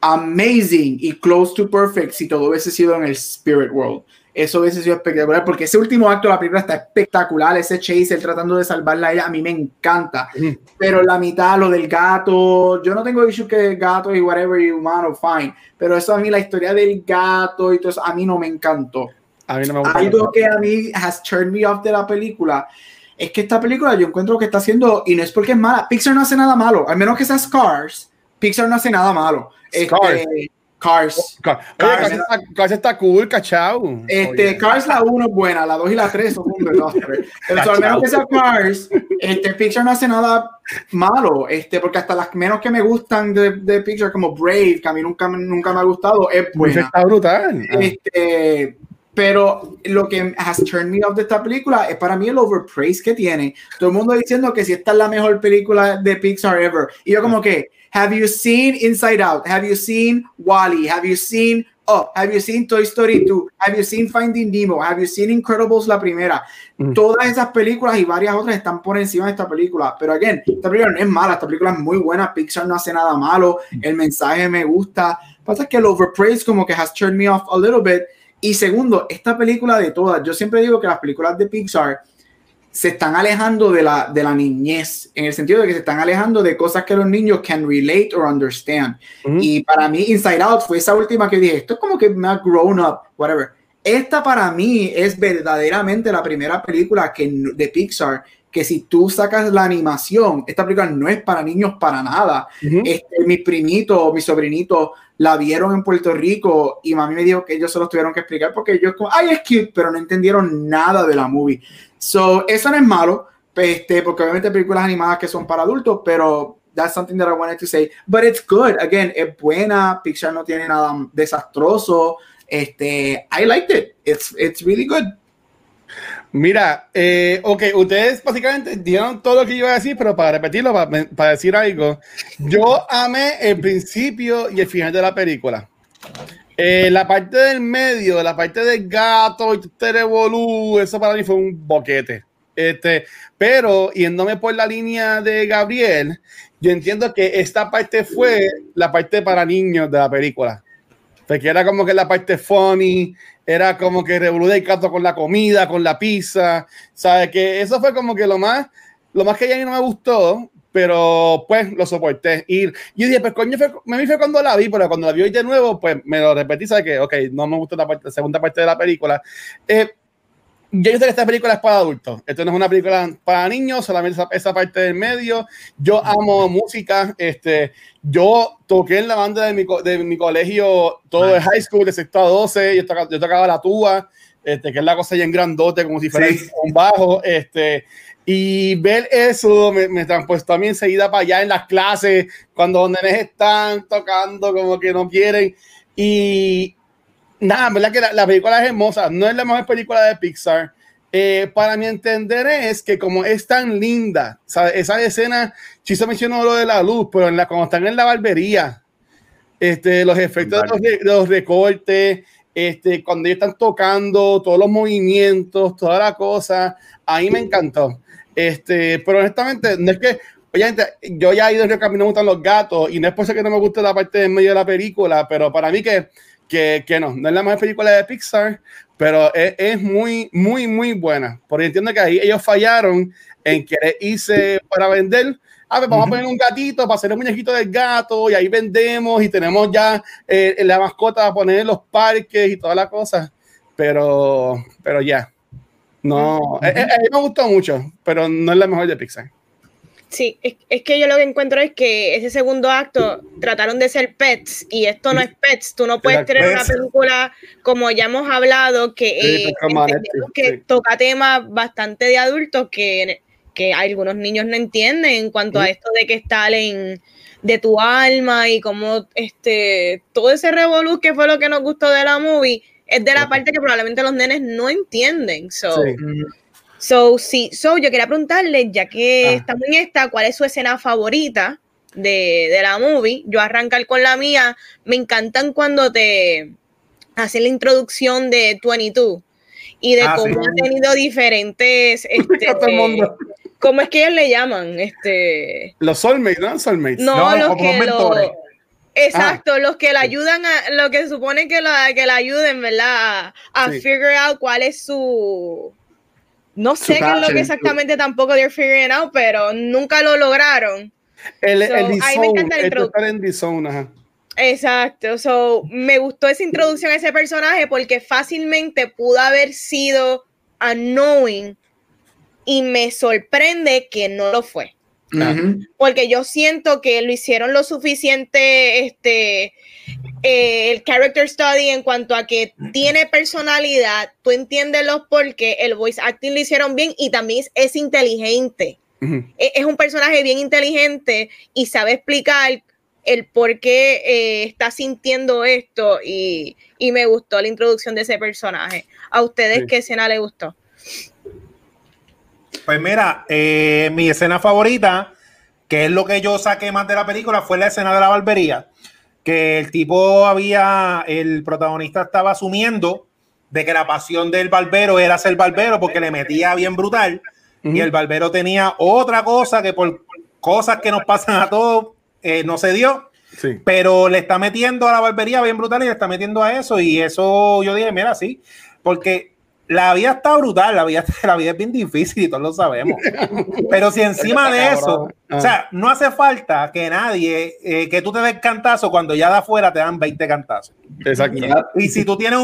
amazing y close to perfect si todo hubiese sido en el Spirit World. Eso hubiese sido espectacular, porque ese último acto de la película está espectacular, ese Chase, él tratando de salvarla a ella, a mí me encanta, pero la mitad, lo del gato, yo no tengo issue que gato y whatever, y humano, fine, pero eso a mí, la historia del gato y todo eso, a mí no me encantó. A mí no me gusta. Algo que a mí has turned me off de la película, es que esta película yo encuentro que está haciendo, y no es porque es mala, Pixar no hace nada malo, al menos que sea Cars, Pixar no hace nada malo. Este, Cars. Cars, está, cool, cachao. Este, Cars la 1 es buena, la 2 y la 3 son un desastre. [laughs] Pero al menos que sea Cars, este, Pixar no hace nada malo, este, porque hasta las menos que me gustan de, de Pixar, como Brave, que a mí nunca, nunca me ha gustado, es buena. Está brutal. Este, pero lo que has turned me off de esta película es para mí el overpraise que tiene. Todo el mundo diciendo que si esta es la mejor película de Pixar ever. Y yo como que Have you seen Inside Out? Have you seen Wally? Have you seen Oh, have you seen Toy Story 2? Have you seen Finding Nemo? Have you seen Incredibles la primera? Mm. Todas esas películas y varias otras están por encima de esta película. Pero again, esta película no es mala, esta película es muy buena. Pixar no hace nada malo. El mensaje me gusta. Pasa que el overpraise como que has turned me off a little bit. Y segundo, esta película de todas, yo siempre digo que las películas de Pixar se están alejando de la, de la niñez, en el sentido de que se están alejando de cosas que los niños can relate or understand. Y para mí, Inside Out fue esa última que dije, esto es como que me ha grown up, whatever. Esta para mí es verdaderamente la primera película que, de Pixar que si tú sacas la animación, esta película no es para niños para nada. este, mi primito, mi sobrinito la vieron en Puerto Rico y mami me dijo que ellos se los tuvieron que explicar porque ellos como, ay, es cute, pero no entendieron nada de la movie. So, eso no es malo, este, porque obviamente hay películas animadas que son para adultos, pero that's something that I wanted to say. But it's good. Again, es buena. Pixar no tiene nada desastroso. Este, I liked it. It's, it's really good. Mira, eh, ok, ustedes básicamente dieron todo lo que iba a decir, pero para repetirlo, para, para, decir algo, yo amé el principio y el final de la película. Eh, la parte del medio, la parte del gato y Terevolú, eso para mí fue un boquete. Este, pero yéndome por la línea de Gabriel, yo entiendo que esta parte fue la parte para niños de la película. Porque era como que la parte funny, era como que revolucionó el gato con la comida, con la pizza, ¿sabes? Que eso fue como que lo más, lo más que ya no me gustó, pero pues lo soporté. Y yo dije, pues coño, fue, me fue cuando la vi, pero cuando la vi hoy de nuevo, pues me lo repetí, ¿sabes? Que, ok, no me gustó la, parte, segunda parte de la película. Eh, yo sé que esta película es para adultos. Esto no es una película para niños, solamente esa, parte del medio. Yo amo música. Este, yo toqué en la banda de mi, de mi colegio todo el high school, de sexto a 12. Yo tocaba, yo tocaba la tuba, este, que es la cosa ya en grandote, como si fuera un bajo. Este, y ver eso me, me transportó a mí enseguida para allá en las clases, cuando los nenes están tocando como que no quieren. Y nada, verdad que la, película es hermosa, no es la mejor película de Pixar. Eh, para mi entender es que como es tan linda, esa escena, se mencionó lo de la luz, pero en la, cuando están en la barbería, este, los efectos de los, recortes, este, cuando ellos están tocando, todos los movimientos, toda la cosa, ahí me encantó. Este, pero honestamente, no es que, oye, yo ya he ido a mí me gustan los gatos y no es por eso que no me gusta la parte en medio de la película, pero para mí que, que, que no, no es la mejor película de Pixar, pero es, es, muy, muy, muy buena. Porque entiendo que ahí ellos fallaron en que hice para vender. A ver, vamos a poner un gatito para hacer un muñequito del gato y ahí vendemos y tenemos ya eh, la mascota para poner en los parques y todas las cosas. Pero, pero ya. No, a, mí me gustó mucho, pero no es la mejor de Pixar. Sí, es, que yo lo que encuentro es que ese segundo acto trataron de ser pets y esto no es pets. Tú no puedes tener una película como ya hemos hablado que, que toca temas bastante de adultos que, que algunos niños no entienden en cuanto a esto de que está en de tu alma y como este todo ese revolú que fue lo que nos gustó de la movie es de la parte que probablemente los nenes no entienden. So, so, sí, so yo quería preguntarle, ya que ah. estamos en esta, ¿cuál es su escena favorita de, de, la movie? Yo arrancar con la mía. Me encantan cuando te hacen la introducción de 22 y de ah, cómo ha tenido diferentes. [laughs] Este, ¿Cómo es que ellos le llaman? Este... Los soulmates, ¿no? Soulmates. No, los que los, Exacto, ah. los que la ayudan a, lo que supone que la, que la ayuden, ¿verdad? A, figure out cuál es su. No sé qué es lo que exactamente tampoco they're figuring out, pero nunca lo lograron. El, el me encanta el Exacto, so, me gustó esa introducción a ese personaje porque fácilmente pudo haber sido unknowing y me sorprende que no lo fue. Porque yo siento que lo hicieron lo suficiente, este, eh, el character study en cuanto a que tiene personalidad, tú entiendes los por qué el voice acting lo hicieron bien y también es, inteligente. E, es, un personaje bien inteligente y sabe explicar el por qué eh, está sintiendo esto y, me gustó la introducción de ese personaje. ¿A ustedes qué escena le gustó? Pues mira, eh, mi escena favorita, que es lo que yo saqué más de la película, fue la escena de la barbería. Que el tipo había, el protagonista estaba asumiendo de que la pasión del barbero era ser barbero porque le metía bien brutal. Y el barbero tenía otra cosa que por cosas que nos pasan a todos eh, no se dio. Pero le está metiendo a la barbería bien brutal y le está metiendo a eso. Y eso yo dije, mira, sí, porque la vida está brutal, la vida, [laughs] la vida es bien difícil y todos lo sabemos. Pero si encima de eso, o sea, no hace falta que nadie, eh, que tú te des cantazo cuando ya de afuera te dan 20 cantazos. Exacto. Y si tú tienes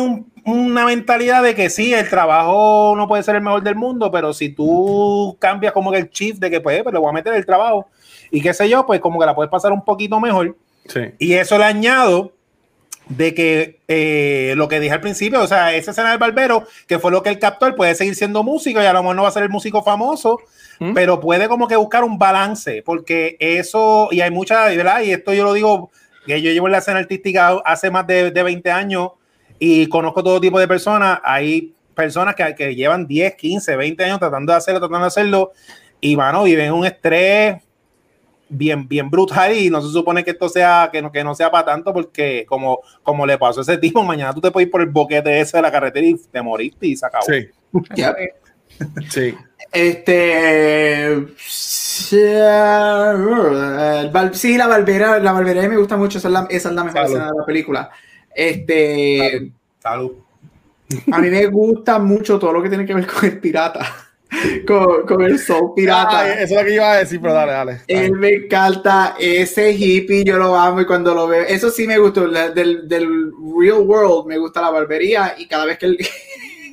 una mentalidad de que sí, el trabajo no puede ser el mejor del mundo, pero si tú cambias como que el chip de que pues, pues le voy a meter el trabajo y qué sé yo, pues como que la puedes pasar un poquito mejor. Sí. Y eso le añado de que eh, lo que dije al principio, o sea, esa escena del barbero, que fue lo que él captó, él puede seguir siendo músico y a lo mejor no va a ser el músico famoso, ¿Mm? pero puede como que buscar un balance, porque eso, y hay mucha, ¿verdad? Y esto yo lo digo, que yo llevo en la escena artística hace más de, de 20 años y conozco todo tipo de personas, hay personas que, que, llevan 10, 15, 20 años tratando de hacerlo, tratando de hacerlo, y, bueno, viven un estrés bien, bien brutal y no se supone que esto sea, que no, que no sea para tanto porque como, como le pasó a ese tipo, mañana tú te puedes ir por el boquete ese de la carretera y te moriste y se acabó. Sí. sí. Este. Sí, la barbera, la barbera me gusta mucho, esa es la, mejor escena de la película. Este. Salud. A mí me gusta mucho todo lo que tiene que ver con el pirata. Con, con, el soul pirata. eso es lo que iba a decir, pero dale, dale. Él me encanta ese hippie, yo lo amo y cuando lo veo, eso sí me gustó, del, del real world me gusta la barbería y cada vez que [laughs] el,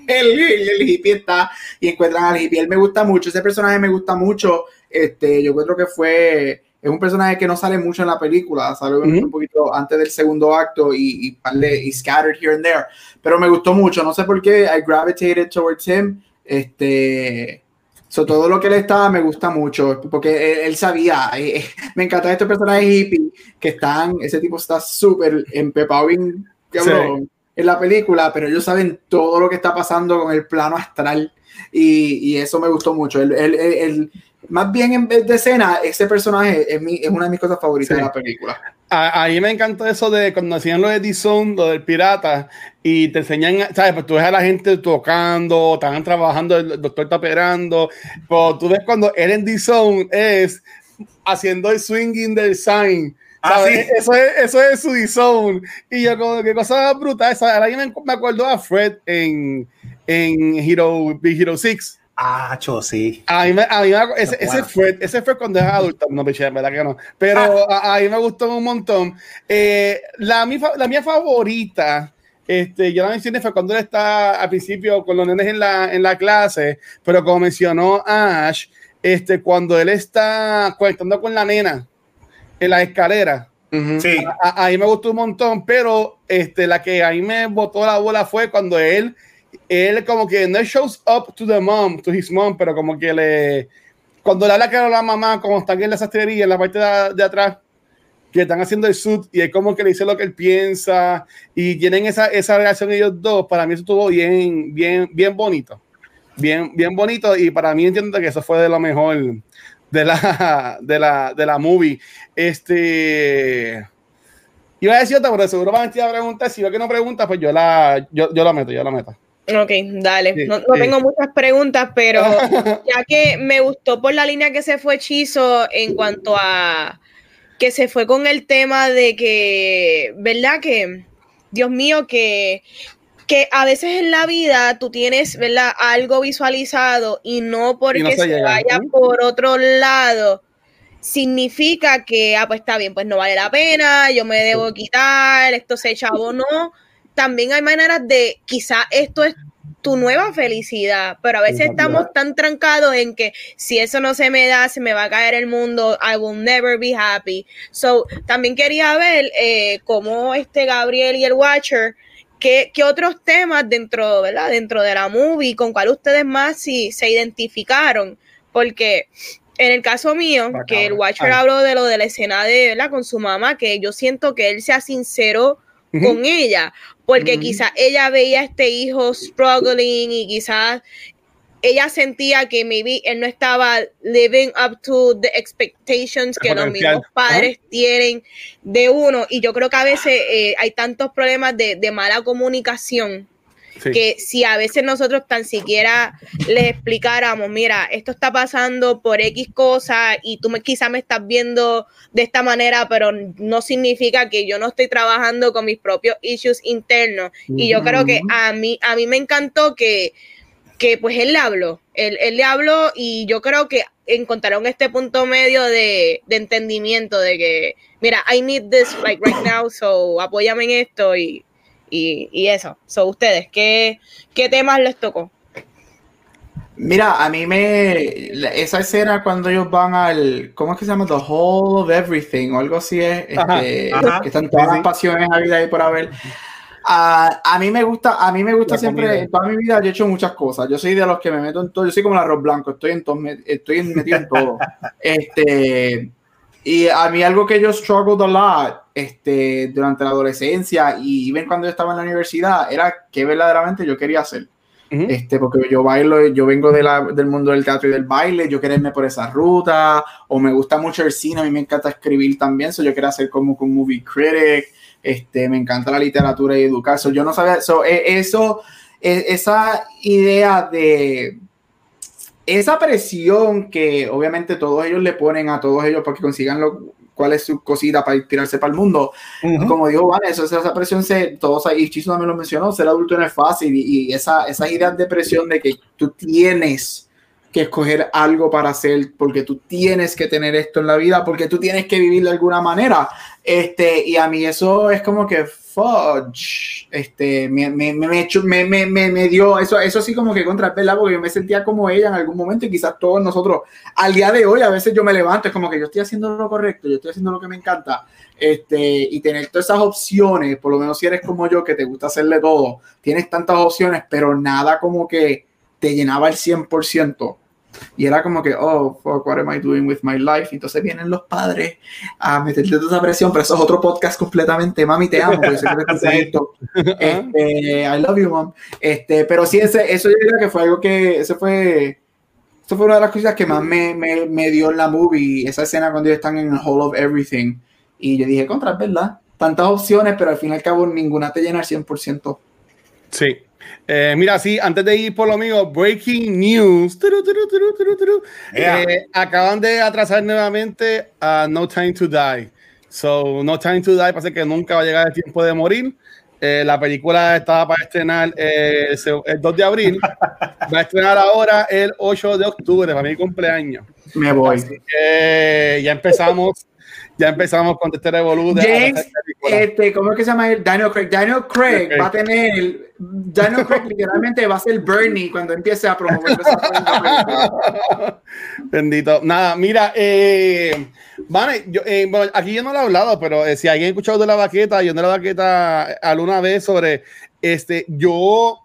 el, el, hippie está y encuentran al hippie, él me gusta mucho, ese personaje me gusta mucho, este, yo creo que fue, es un personaje que no sale mucho en la película, sale un poquito antes del segundo acto y, y, y scattered here and there, pero me gustó mucho, no sé por qué, I gravitated towards him, este, so, todo lo que él estaba me gusta mucho, porque él, sabía, [laughs] eh, me encanta estos personajes hippie que están, ese tipo está súper empepado en, en la película, pero ellos saben todo lo que está pasando con el plano astral y, y eso me gustó mucho. El, el, el, más bien en vez de escena, ese personaje es, mi, es una de mis cosas favoritas de la película. A, mí me encantó eso de cuando hacían lo de D-Zone, lo del pirata, y te enseñan, ¿sabes? Pues tú ves a la gente tocando, están trabajando, el doctor está operando, pero tú ves cuando él en D-Zone es haciendo el swinging del sign. Ah, ¿sabes? eso, es, eso es su D-Zone. Y yo, como que cosa brutal. Esa, ahora me, me acuerdo a Fred en, en Hero, Big Hero 6 Ah, cho, sí. A mí, a mí ese, ese, fue, ese fue cuando es adulto, no, piché, verdad que no. Pero ah. a, mí me gustó un montón. Eh, la, mi, la mía favorita, este, yo la mencioné fue cuando él está al principio con los nenes en la, en la clase, pero como mencionó Ash, este, cuando él está conectando con la nena en la escalera. Sí. A, mí me gustó un montón, pero este, la que a mí me botó la bola fue cuando él él como que no shows up to the mom, to his mom, pero como que le, cuando le habla a la mamá, como están en la sastrería, en la parte de, atrás, que están haciendo el suit y es como que le dice lo que él piensa y tienen esa, esa relación ellos dos, para mí eso estuvo bien, bien, bien bonito, bien, bien bonito y para mí entiendo que eso fue de lo mejor de la, [laughs] de la, de la movie. Este... Iba a decir otra, pero seguro van a preguntar. Si yo que no pregunta, pues yo la, yo, yo la meto, yo la meto. Ok, dale. no, tengo muchas preguntas, pero [laughs] ya que me gustó por la línea que se fue Chizo en cuanto a que se fue con el tema de que, ¿verdad? Que, Dios mío, que, que a veces en la vida tú tienes, ¿verdad? Algo visualizado y no porque se, vaya por otro lado significa que, ah, pues está bien, pues no vale la pena, yo me debo quitar, esto se chavo no también hay maneras de, quizá esto es tu nueva felicidad, pero a veces estamos tan trancados en que si eso no se me da, se me va a caer el mundo, I will never be happy. So, también quería ver eh, cómo este Gabriel y el Watcher, qué, qué otros temas dentro, ¿verdad? dentro de la movie, con cuál ustedes más si, se identificaron, porque en el caso mío, que el Watcher habló de lo de la escena de, ¿verdad? Con su mamá, que yo siento que él sea sincero con ella, porque quizás ella veía a este hijo struggling y quizás ella sentía que maybe él no estaba living up to the expectations que los mismos padres tienen de uno. Y yo creo que a veces eh, hay tantos problemas de, de mala comunicación que si a veces nosotros tan siquiera les explicáramos, mira, esto está pasando por X cosa y tú me, quizá me estás viendo de esta manera, pero no significa que yo no estoy trabajando con mis propios issues internos. Y yo creo que a mí, a mí me encantó que, que pues él le habló, él, él le habló y yo creo que encontraron este punto medio de, de entendimiento de que, mira, I need this like right now, so apóyame en esto y y, eso. son ustedes, ¿qué, ¿qué temas les tocó? Mira, a mí me. Esa escena cuando ellos van al. ¿Cómo es que se llama? The Whole of Everything o algo así es. Este, que están todas las pasiones vida ahí por haber. A, a, mí me gusta, a mí me gusta siempre, en toda mi vida yo he hecho muchas cosas. Yo soy de los que me meto en todo, yo soy como el arroz blanco, estoy en todo, estoy metido en todo. [laughs] Este, y a mí algo que yo struggled a lot este, durante la adolescencia y ven cuando yo estaba en la universidad era que verdaderamente yo quería hacer. Este, porque yo bailo, yo vengo de la, del mundo del teatro y del baile, yo quiero irme por esa ruta, o me gusta mucho el cine, a mí me encanta escribir también, so yo quiero hacer como un movie critic, este, me encanta la literatura y educar, yo no sabía, so, e, eso, e, esa idea de, esa presión que obviamente todos ellos le ponen a todos ellos para que consigan lo, cuál es su cosita para tirarse para el mundo. Como digo, vale, eso, esa presión, se, todos ahí, Chiso también lo mencionó, ser adulto no es fácil y, esa, esas ideas de presión de que tú tienes que escoger algo para hacer, porque tú tienes que tener esto en la vida, porque tú tienes que vivir de alguna manera. Este, y a mí eso es como que fudge, este, me, me, me, me, dio eso, eso sí como que contra, ¿verdad? Porque yo me sentía como ella en algún momento y quizás todos nosotros, al día de hoy, a veces yo me levanto, es como que yo estoy haciendo lo correcto, yo estoy haciendo lo que me encanta, este, y tener todas esas opciones, por lo menos si eres como yo, que te gusta hacerle todo, tienes tantas opciones, pero nada como que te llenaba el 100%. Y era como que, oh, fuck, what am I doing with my life? Y entonces vienen los padres a meterte toda esa presión, pero eso es otro podcast completamente. Mami, te amo, porque [laughs] esto. Este, I love you, mom. Este, pero sí, ese, eso yo diría que fue algo que, eso fue, eso fue una de las cosas que más me, me, me dio en la movie, esa escena cuando ellos están en el Hall of Everything. Y yo dije, contra, es verdad. Tantas opciones, pero al fin y al cabo ninguna te llena al 100%. Sí, eh, mira, sí, antes de ir por lo mío, breaking news. Eh, acaban de atrasar nuevamente a No Time to Die. So, No Time to Die parece que nunca va a llegar el tiempo de morir. Eh, la película estaba para estrenar el 2 de abril. [laughs] Va a estrenar ahora el 8 de octubre, para mi cumpleaños. Me voy. ya empezamos ya empezamos con este revolución. James, este, ¿cómo es que se llama? Daniel Craig. Daniel Craig va a tener, Daniel Craig [laughs] literalmente va a ser Bernie cuando empiece a promover [laughs] Bendito. Nada, mira, eh, vale, yo, eh, bueno, aquí yo no lo he hablado, pero eh, si alguien ha escuchado de la baqueta, yo de la baqueta alguna vez sobre, este, yo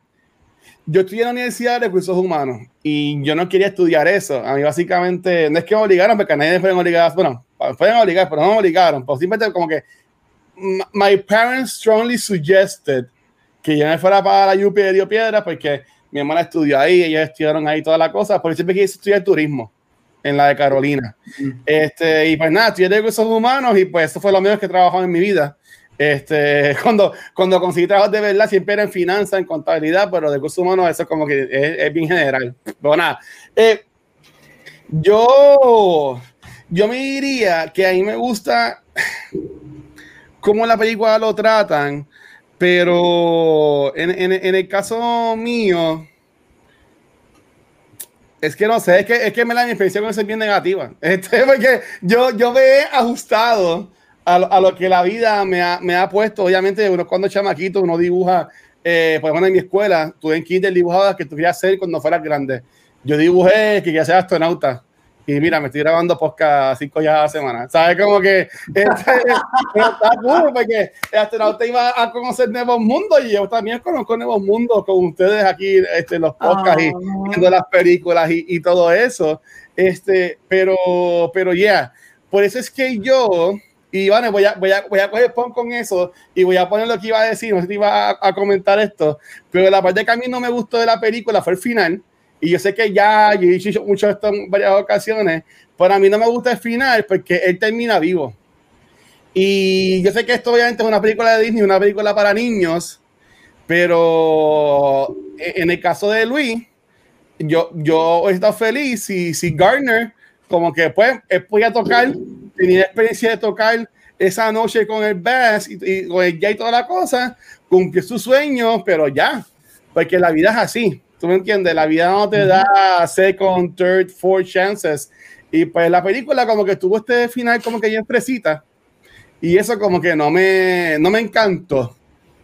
yo estudié en la Universidad de Recursos Humanos y yo no quería estudiar eso. A mí básicamente, no es que me obligaron, porque nadie me obligaron, bueno, pueden obligar, pero no me obligaron, pues simplemente como que my parents strongly suggested que yo me fuera para la UP de Dio Piedra porque mi hermana estudió ahí, ellos estudiaron ahí toda la cosa, porque siempre quise estudiar turismo en la de Carolina. Este, y pues nada, estudié recursos humanos y pues eso fue lo menos que he trabajado en mi vida. Este, [laughs] cuando, cuando conseguí trabajo de verdad, siempre era en finanzas, en contabilidad, pero de recursos humanos eso como que es, es bien general. Pero nada, eh, yo yo me diría que a mí me gusta [sighs] cómo la película lo tratan, pero en, el caso mío, es que no sé, es que, es que me la mi experiencia con eso es bien negativa. [laughs] Este, porque yo, yo me he ajustado a, a lo que la vida me ha, me ha, puesto. Obviamente, uno cuando chamaquito, uno dibuja, eh, por ejemplo, en mi escuela, tuve en kinder dibujaba que tú querías ser cuando fueras grande. Yo dibujé que quería ser astronauta y mira, me estoy grabando podcast cinco días a la semana. ¿Sabes? Como que este, está cool porque el astronauta iba a conocer nuevos mundos y yo también conozco nuevos mundos con ustedes aquí este, los podcasts y ah. viendo las películas y, y, todo eso. Este, pero, pero ya, yeah, por eso es que yo, y bueno, voy a, voy a, voy a coger pon con eso y voy a poner lo que iba a decir, no sé si iba a, a comentar esto, pero la parte que a mí no me gustó de la película fue el final y yo sé que ya, yo he dicho mucho esto en varias ocasiones, pero a mí no me gusta el final porque él termina vivo. Y yo sé que esto obviamente es una película de Disney, una película para niños, pero en el caso de Luis, yo, yo he estado feliz si, si Gardner, como que pues, él podía tocar, tenía experiencia de tocar esa noche con el bass y, y con el ya y toda la cosa, cumplió su sueño, pero ya, porque la vida es así ¿Tú me entiendes? La vida no te da second, third, fourth chances. Y pues la película como que tuvo este final como que ya fresita. Y eso como que no me, no me encantó,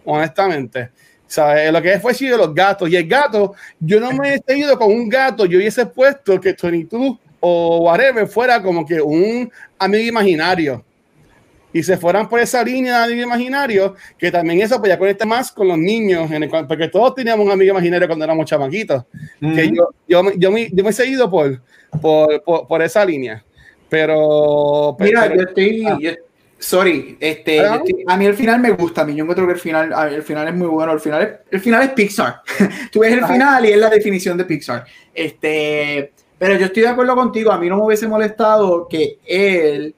honestamente. ¿Sabes? Lo que fue sido los gatos. Y el gato, yo no me he seguido con un gato. Yo hubiese puesto que 22 o whatever fuera como que un amigo imaginario y se fueran por esa línea de imaginario, que también eso pues ya conecta más con los niños, porque todos teníamos un amigo imaginario cuando éramos chamaquitos. que yo, yo, yo, me, yo, me, he seguido por, por, por, esa línea. Pero. Mira, yo estoy. Ah. Sorry, este, a mí el final me gusta, a mí yo encuentro que el final, el final es muy bueno, el final es, el final es Pixar. [laughs] Tú ves el final y es la definición de Pixar. Este, pero yo estoy de acuerdo contigo, a mí no me hubiese molestado que él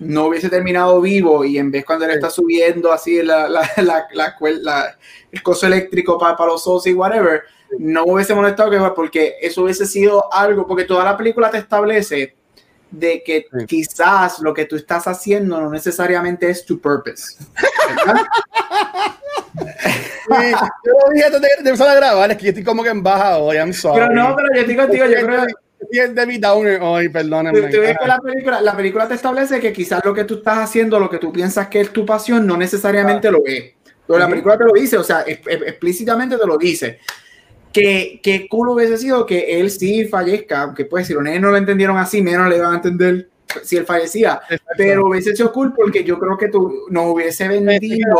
no hubiese terminado vivo y en vez cuando él está subiendo así la, la, [laughs] la, el coso eléctrico para, para los ojos y whatever, no me hubiese molestado que porque eso hubiese sido algo, porque toda la película te establece de que quizás lo que tú estás haciendo no necesariamente es tu purpose. [laughs] yo lo dije antes de, empezar a grabar, es que yo estoy como que en baja hoy, I'm sorry. Pero no, pero yo estoy contigo, yo creo y el David Downer hoy, perdóname. la película, la película te establece que quizás lo que tú estás haciendo, lo que tú piensas que es tu pasión, no necesariamente lo es. Pero la película te lo dice, o sea, explícitamente te lo dice. Que, que cool hubiese sido que él sí fallezca, aunque pues si los nenes no lo entendieron así, menos le iban a entender si él fallecía. Pero hubiese sido cool porque yo creo que tú no hubiese vendido.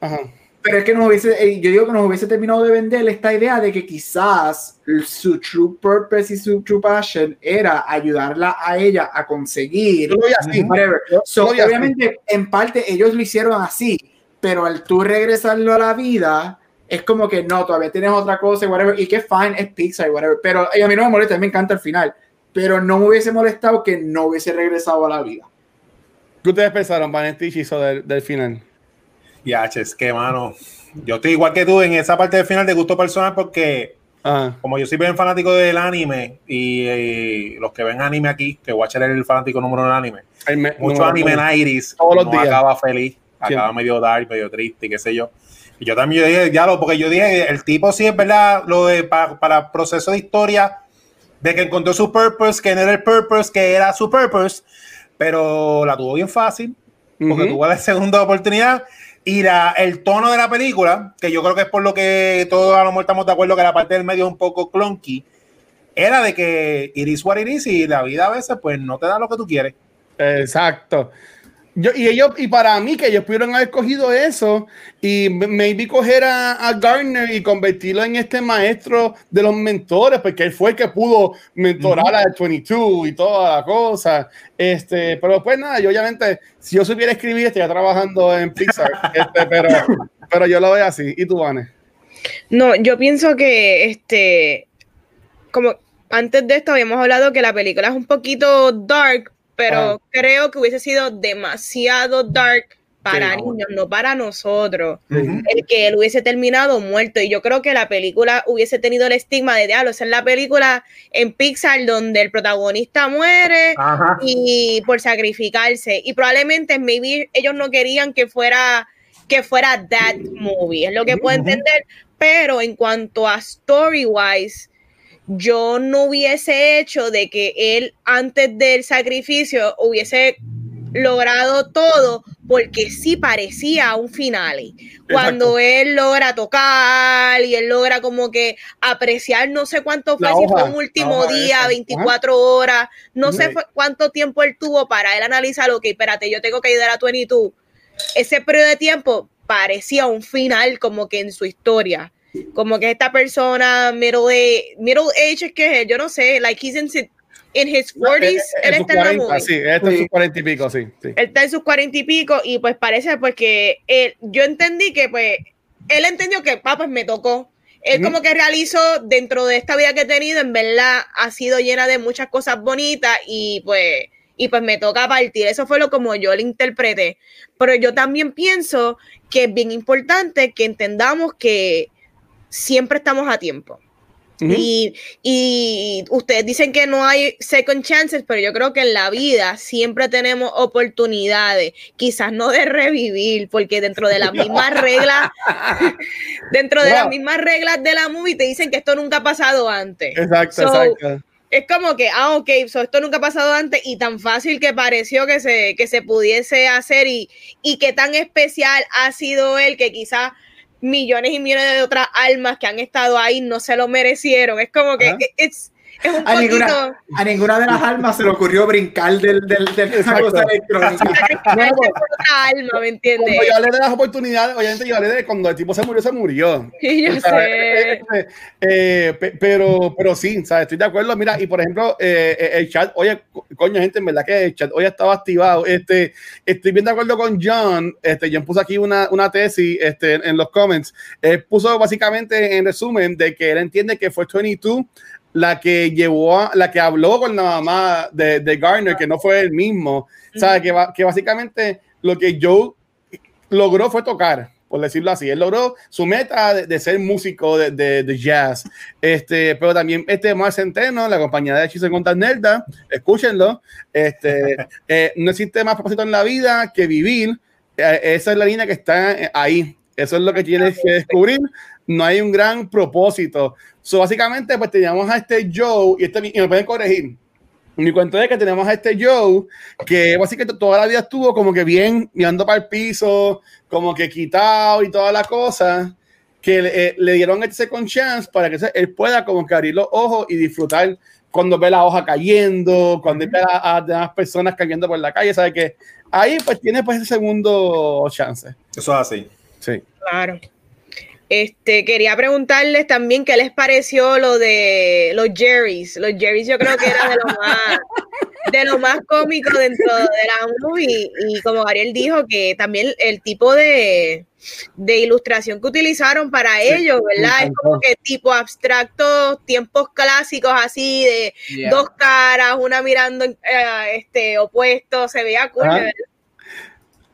Ajá pero es que nos hubiese, eh, yo digo que nos hubiese terminado de vender esta idea de que quizás su true purpose y su true passion era ayudarla a ella a conseguir. obviamente, en parte ellos lo hicieron así, pero al tú regresarlo a la vida, es como que no, todavía tienes otra cosa, whatever, y que fine, es Pixar, whatever. Pero a mí no me molesta, me encanta el final, pero no me hubiese molestado que no hubiese regresado a la vida. ¿Qué ustedes pensaron, Vanetti, hizo del, del final? Ya, es que, mano, yo estoy igual que tú en esa parte del final de gusto personal porque, como yo soy bien fanático del anime y, los que ven anime aquí, que Watcher es el fanático número uno del anime, mucho anime en Iris, todos los días. acaba feliz, acaba medio dark, medio triste, qué sé yo. Y yo también yo dije, ya lo, porque yo dije, el tipo sí es verdad, lo de para, para proceso de historia, de que encontró su purpose, que no era el purpose, que era su purpose, pero la tuvo bien fácil, porque tuvo la segunda oportunidad y el tono de la película, que yo creo que es por lo que todos a lo mejor estamos de acuerdo que la parte del medio es un poco clunky, era de que iris what iris y la vida a veces pues no te da lo que tú quieres. Exacto. Yo, y ellos, y para mí, que ellos pudieron haber cogido eso y maybe coger a, a, Gardner y convertirlo en este maestro de los mentores, porque él fue el que pudo mentorar a 22 y toda la cosa. Este, pero pues nada, yo obviamente, si yo supiera escribir, estaría trabajando en Pixar, [laughs] este, pero, pero yo lo veo así. ¿Y tú, Vane? No, yo pienso que este, como antes de esto habíamos hablado que la película es un poquito dark, pero creo que hubiese sido demasiado dark para niños, no para nosotros. El que él hubiese terminado muerto. Y yo creo que la película hubiese tenido el estigma de diablo. Esa es la película en Pixar donde el protagonista muere y por sacrificarse. Y probablemente maybe ellos no querían que fuera que fuera that movie. Es lo que puedo entender. Pero en cuanto a story wise, yo no hubiese hecho de que él antes del sacrificio hubiese logrado todo porque sí parecía un final. Cuando él logra tocar y él logra como que apreciar no sé cuánto fue, si fue un último día, 24 horas, no sé cuánto tiempo él tuvo para él analizar, ok, espérate, yo tengo que ayudar a 22. Ese periodo de tiempo parecía un final como que en su historia como que esta persona middle age, middle age es que yo no sé, like he's in, in his 40s, él está en la Sí, él está en sus 40 y pico, sí, Él está en sus 40 y pico y pues parece pues que él, yo entendí que pues él entendió que papá pues me tocó. Él como que realizó dentro de esta vida que he tenido, en verdad ha sido llena de muchas cosas bonitas y pues y pues me toca partir. Eso fue lo como yo lo interpreté. Pero yo también pienso que es bien importante que entendamos que siempre estamos a tiempo. y, y, ustedes dicen que no hay second chances, pero yo creo que en la vida siempre tenemos oportunidades, quizás no de revivir, porque dentro de las mismas reglas, [laughs] dentro de las mismas reglas de la movie te dicen que esto nunca ha pasado antes. Exacto, exacto. Es como que, ah, ok, esto nunca ha pasado antes y tan fácil que pareció que se, que se pudiese hacer y, y que tan especial ha sido él que quizás millones y millones de otras almas que han estado ahí no se lo merecieron. Es como que it's, a, ninguna, a ninguna de las almas se le ocurrió brincar del, del, del esa cosa electrónica. [laughs] alma, ¿me entiendes? Cuando yo hablé de las oportunidades, obviamente yo hablé de cuando el tipo se murió, se murió. Sí, yo sé. Eh, pero, pero sí, ¿sabes? estoy de acuerdo. Mira, y por ejemplo, eh, eh, el chat, oye, coño, gente, en verdad que el chat hoy estaba activado. Este, estoy bien de acuerdo con John. Este, John puso aquí una, una tesis este, en los comments. Él puso básicamente en resumen de que él entiende que fue 22 la que llevó, a, la que habló con la mamá de, de Garner, que no fue el mismo. O sea, que, que básicamente lo que Joe logró fue tocar, por decirlo así. Él logró su meta de, ser músico de, de, jazz. Este, pero también este Mar Centeno, la compañía de Hechizos contra Nerda, escúchenlo. Este, [laughs] eh, no existe más propósito en la vida que vivir. Eh, esa es la línea que está ahí. Eso es lo que tienes que descubrir. No hay un gran propósito. So, básicamente, pues teníamos a este Joe, y, este, y me pueden corregir. Mi cuento es que tenemos a este Joe, que básicamente toda la vida estuvo como que bien mirando para el piso, como que quitado y toda la cosa, que le, eh, dieron este second chance para que él pueda como que abrir los ojos y disfrutar cuando ve la hoja cayendo, cuando ve a, demás personas cayendo por la calle, sabe que ahí pues tiene pues ese segundo chance. Eso es así. Sí. Claro. Este, quería preguntarles también qué les pareció lo de los Jerrys. Los Jerrys yo creo que era de lo más, [laughs] de lo más cómico dentro de la movie. Y como Gabriel dijo, que también el tipo de, de ilustración que utilizaron para ellos, ¿verdad? Es como que tipo abstracto, tiempos clásicos así, de dos caras, una mirando eh, este opuesto, se veía cool, ¿verdad?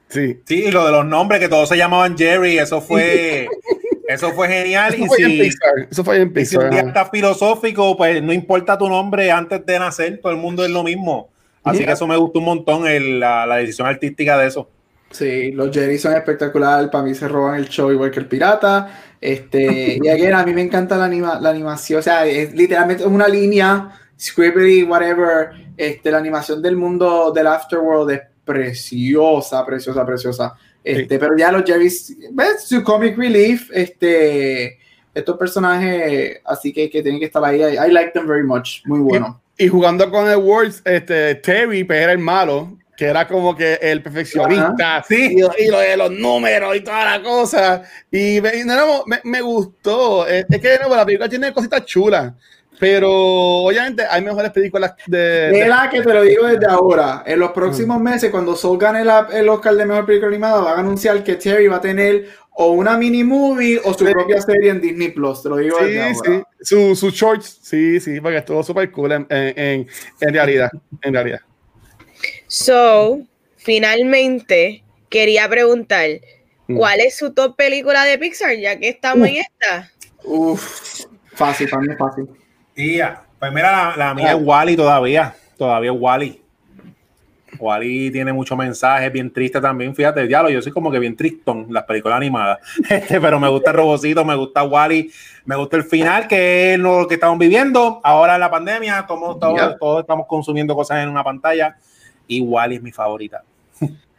Sí. Sí, y lo de los nombres, que todos se llamaban Jerry, eso fue [laughs] Eso fue genial. Eso y fue si, en Eso fue en si un día filosófico, pues no importa tu nombre antes de nacer, todo el mundo es lo mismo. Así que eso me gustó un montón, el, la, la, decisión artística de eso. Sí, los Jerry son espectaculares. Para mí se roban el show igual que el pirata. Este, [laughs] y again, a mí me encanta la, anima, la animación. O sea, es literalmente una línea, scribbly, whatever. Este, la animación del mundo del Afterworld es preciosa, preciosa, preciosa. Este, Pero ya los Jerry's, ¿ves? Su comic relief, este, estos personajes, así que, que tienen que estar ahí. I, like them very much. Muy bueno. Y, jugando con el Words, este, Terry pues, era el malo, que era como que el perfeccionista, sí. y, lo de los números y toda la cosa. Y, me, me, me gustó. Es, es que la película tiene cositas chulas. Pero obviamente hay mejores películas de. la que te lo digo desde ahora. En los próximos mm. meses, cuando Soul gane el Oscar de mejor película animada, van a anunciar que Terry va a tener o una mini movie o su propia serie en Disney Plus. Te lo digo desde ahora. Sí, su, su shorts. Sí, sí, porque estuvo súper cool en, en, en, realidad. En realidad. So, finalmente, quería preguntar: mm. ¿cuál es su top película de Pixar? Ya que estamos en esta. Uf, fácil, para mí es fácil. Tía, pues mira, la, mía es Wally todavía. Todavía es Wally. Wally tiene muchos mensajes, bien triste también. Fíjate, diablo, yo soy como que bien tristón las películas animadas. [laughs] Este, pero me gusta el Robocito, me gusta Wally, me gusta el final, que es lo que estamos viviendo. Ahora en la pandemia, como todos, todos estamos consumiendo cosas en una pantalla. Y Wally es mi favorita. [laughs]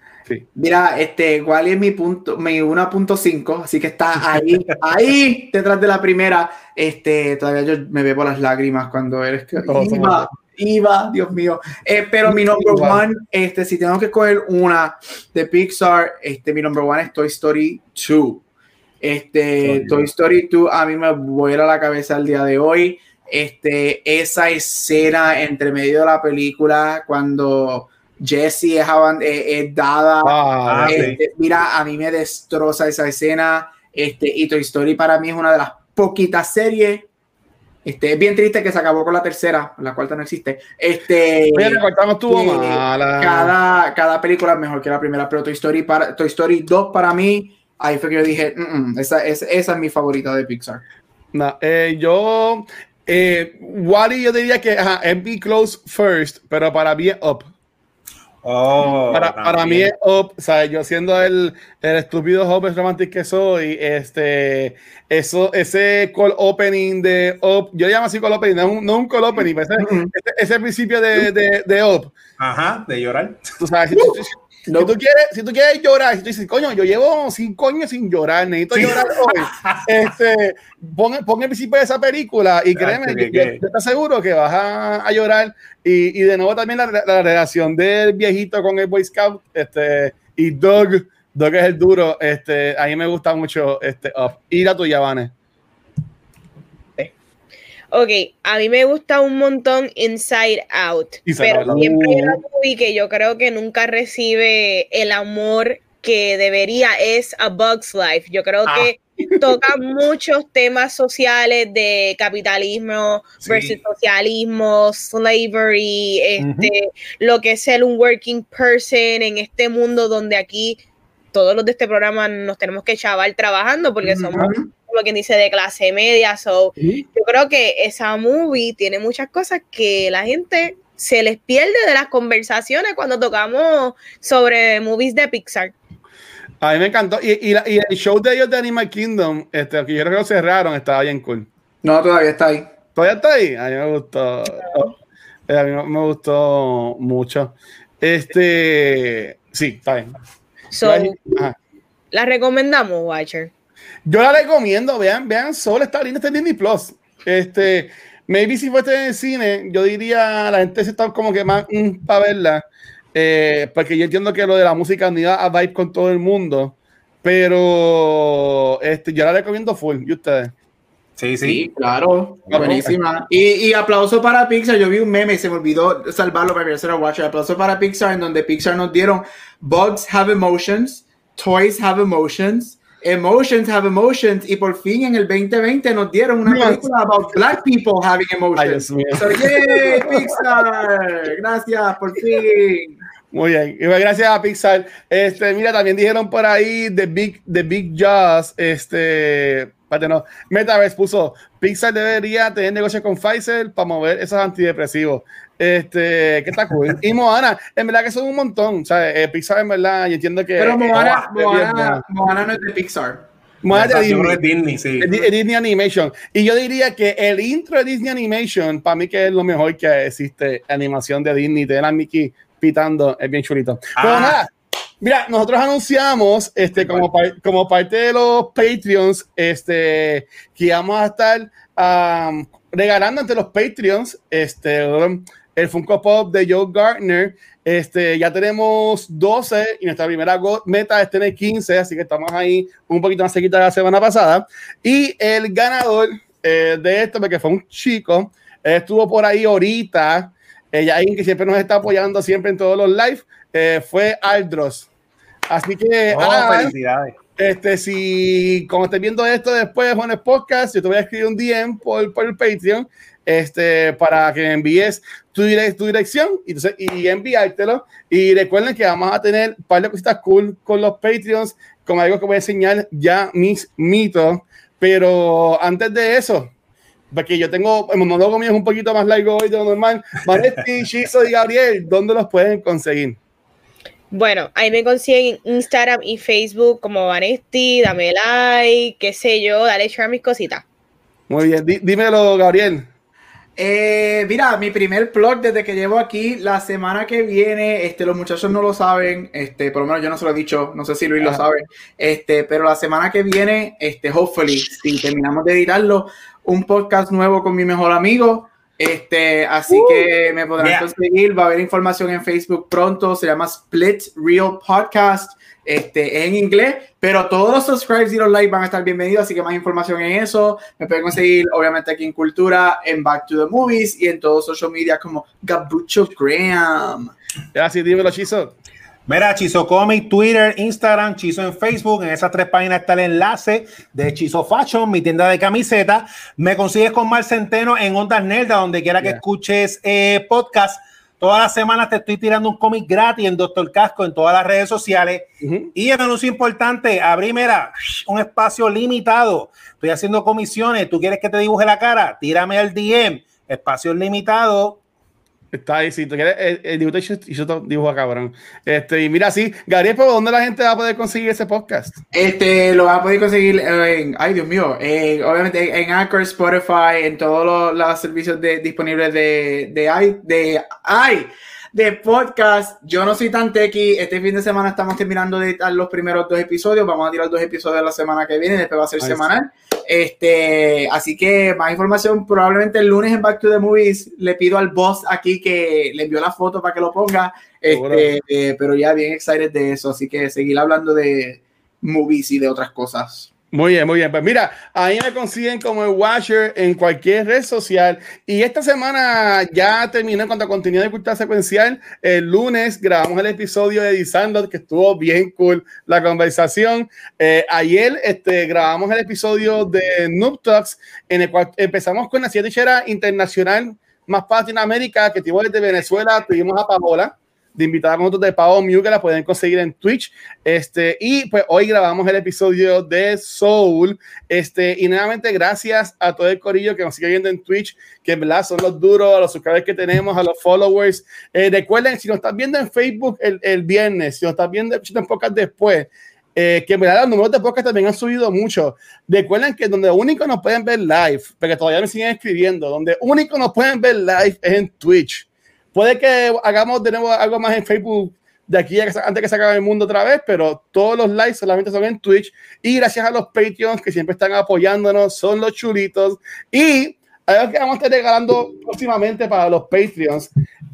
Mira, este, Wally es mi punto, mi 1.5, así que está ahí, ahí, detrás de la primera. Este, todavía yo me bebo las lágrimas cuando eres que iba, iba, Dios mío. Eh, pero mi number one, este, si tengo que coger una de Pixar, este, mi number one es Toy Story 2. Este, Toy Story 2 a mí me vuela la cabeza el día de hoy. Este, esa escena entre medio de la película cuando Jessie es, dada. Ah, este, mira, a mí me destroza esa escena. Este, y Toy Story para mí es una de las poquitas series. Este, es bien triste que se acabó con la tercera, la cuarta no existe. Este, Cada, cada película es mejor que la primera, pero Toy Story, para, Toy Story 2 para mí, ahí fue que yo dije, mm, mm, esa, esa, es mi favorita de Pixar. No, eh, yo, eh, Wally, yo diría que es be close first, pero para mí Up. Oh, para, para, mí es Up, o yo siendo el, el estúpido Up Romantic que soy, este, eso, ese call opening de Up, yo llamo así call opening, no un, no un call opening, ese, ese, ese, principio de, de, de Up. Ajá, de llorar. Tú sabes, Si, tú quieres, si tú quieres llorar, si tú dices, coño, yo llevo cinco años sin llorar, necesito llorar hoy, [laughs] este, pon, pon el principio de esa película y créeme, que, yo, yo, te aseguro que vas a, a llorar. Y, y, de nuevo también la, la, relación del viejito con el Boy Scout este, y Doug, Doug es el duro, este, a mí me gusta mucho este, Up. Y la tuya, Vane. Ok, a mí me gusta un montón Inside Out, pero siempre hay una movie que yo creo que nunca recibe el amor que debería, es A Bug's Life. Yo creo ah. que [laughs] toca muchos temas sociales de capitalismo sí. versus socialismo, slavery, este, uh -huh. lo que es ser un working person en este mundo donde aquí todos los de este programa nos tenemos que chaval trabajando porque uh -huh. somos como quien dice, de clase media. So, ¿Sí? Yo creo que esa movie tiene muchas cosas que la gente se les pierde de las conversaciones cuando tocamos sobre movies de Pixar. A mí me encantó. Y, y, y el show de ellos de Animal Kingdom, este, que yo creo que lo cerraron, estaba bien cool. No, todavía está ahí. ¿Todavía está ahí? A mí me gustó. No. A mí me gustó mucho. Este, sí, está bien. So, la recomendamos, Watcher. Yo la recomiendo, vean, vean, solo está linda este Disney Plus. Este, maybe si fuese en el cine, yo diría la gente se está como que más mm, para verla. Eh, porque yo entiendo que lo de la música ni va a vibe con todo el mundo. Pero este, yo la recomiendo full. ¿Y ustedes? Sí, sí, sí, claro. Buenísima. Y, y, aplauso para Pixar. Yo vi un meme y se me olvidó salvarlo para hacer a Watcher. Aplauso para Pixar, en donde Pixar nos dieron Bugs have emotions, Toys have emotions, Emotions have emotions y por fin en el 2020 nos dieron una yes. película about black people having emotions. Ay, so, yay, Pixar. Gracias, por fin. Muy bien, y gracias a Pixar. Este, mira, también dijeron por ahí The Big, The Big Jaws, este, espérate, no, Metaverse puso, Pixar debería tener negocio con Pfizer para mover esos antidepresivos. Este, que está cool. Y Moana, en verdad que son un montón. O sea, eh, Pixar, en verdad, yo entiendo que. Pero Moana, Moana, Moana no es de Pixar. Moana de Disney. Disney, sí. Disney Animation. Y yo diría que el intro de Disney Animation, para mí, que es lo mejor que existe, animación de Disney, de la Mickey pitando, es bien chulito. Ah. Pero nada, Mira, nosotros anunciamos, este, como, como parte de los Patreons, este, que íbamos a estar um, regalando entre los Patreons, este, el Funko Pop de Joe Gardner. Este, ya tenemos 12 y nuestra primera meta es tener 15, así que estamos ahí un poquito más cerquita de la semana pasada. Y el ganador eh, de esto, porque fue un chico, estuvo por ahí ahorita, ella alguien que siempre nos está apoyando siempre en todos los live, eh, fue Aldros. Así que, oh, ah, felicidades. Este, si como estés viendo esto después en el podcast, yo te voy a escribir un DM por, por el Patreon este, para que envíes tu, direct, tu dirección y, entonces, y enviártelo. Y recuerden que vamos a tener un par de cositas cool con los Patreons, como algo que voy a enseñar ya mis mitos. Pero antes de eso, porque yo tengo, el monólogo mío es un poquito más largo hoy de lo normal. Vanetti, [laughs] Chizo y Gabriel, ¿dónde los pueden conseguir? Bueno, ahí me consiguen Instagram y Facebook como Vanesti, dame like, qué sé yo, dale share a mis cositas. Muy bien, dímelo, Gabriel. Eh, mira, mi primer blog desde que llevo aquí, la semana que viene, este, los muchachos no lo saben, este, por lo menos yo no se lo he dicho, no sé si Luis Ajá. lo sabe, este, pero la semana que viene, este, hopefully, si terminamos de editarlo, un podcast nuevo con mi mejor amigo, este, así uh, que me podrán yeah. conseguir, va a haber información en Facebook pronto, se llama Split Real Podcast, este, en inglés, pero todos los subscribes y los likes van a estar bienvenidos, así que más información en eso. Me pueden conseguir, obviamente, aquí en Cultura, en Back to the Movies y en todos social media como Gabucho Graham. Gracias, dímelo, Chizo. Mira, Chizo Comic, Twitter, Instagram, Chizo en Facebook. En esas tres páginas está el enlace de Chizo Fashion, mi tienda de camiseta. Me consigues con Mar Centeno en Ondas Nerda, donde quiera que yeah. escuches eh, podcast. Todas las semanas te estoy tirando un cómic gratis en Doctor Casco en todas las redes sociales. Uh -huh. Y el anuncio importante, abrí, mira, un espacio limitado. Estoy haciendo comisiones. ¿Tú quieres que te dibuje la cara? Tírame al DM. Espacio limitado. Está ahí, si tú quieres el, el dibujo y yo te dibujo cabrón. Este, y mira, sí, Gabriel, ¿por dónde la gente va a poder conseguir ese podcast? Este, lo va a poder conseguir en, ay Dios mío, en, obviamente en Anchor, Spotify, en todos los, los servicios de, disponibles de, de, de, ay, de podcast. Yo no soy tan tequi. Este fin de semana estamos terminando de editar los primeros dos episodios. Vamos a tirar dos episodios la semana que viene. Después va a ser semanal. Este, así que más información probablemente el lunes en Back to the Movies. Le pido al boss aquí que le envió la foto para que lo ponga. Este, eh, pero ya bien excited de eso. Así que seguir hablando de movies y de otras cosas. Muy bien, muy bien. Pues mira, ahí me consiguen como el Watcher en cualquier red social. Y esta semana ya terminé en cuanto de cultura secuencial. El lunes grabamos el episodio de Disandot, que estuvo bien cool la conversación. Eh, ayer este, grabamos el episodio de Noob Talks, en el cual empezamos con la sierra internacional más Latinoamérica, que tuvimos desde Venezuela, tuvimos a Paola de invitar a nosotros de Pau Mew, que la pueden conseguir en Twitch. Este, y pues hoy grabamos el episodio de Soul. Este, y nuevamente gracias a todo el corillo que nos sigue viendo en Twitch, que en verdad son los duros, a los suscriptores que tenemos, a los followers. Eh, recuerden, si nos están viendo en Facebook el, el viernes, si nos están viendo en podcast después, eh, que en verdad los números de podcast también han subido mucho. Recuerden que donde único nos pueden ver live, porque todavía me siguen escribiendo, donde único nos pueden ver live es en Twitch. Puede que hagamos de nuevo algo más en Facebook de aquí antes que se acabe el mundo otra vez, pero todos los likes solamente son en Twitch. Y gracias a los Patreons que siempre están apoyándonos, son los chulitos. Y algo que vamos a estar regalando próximamente para los Patreons,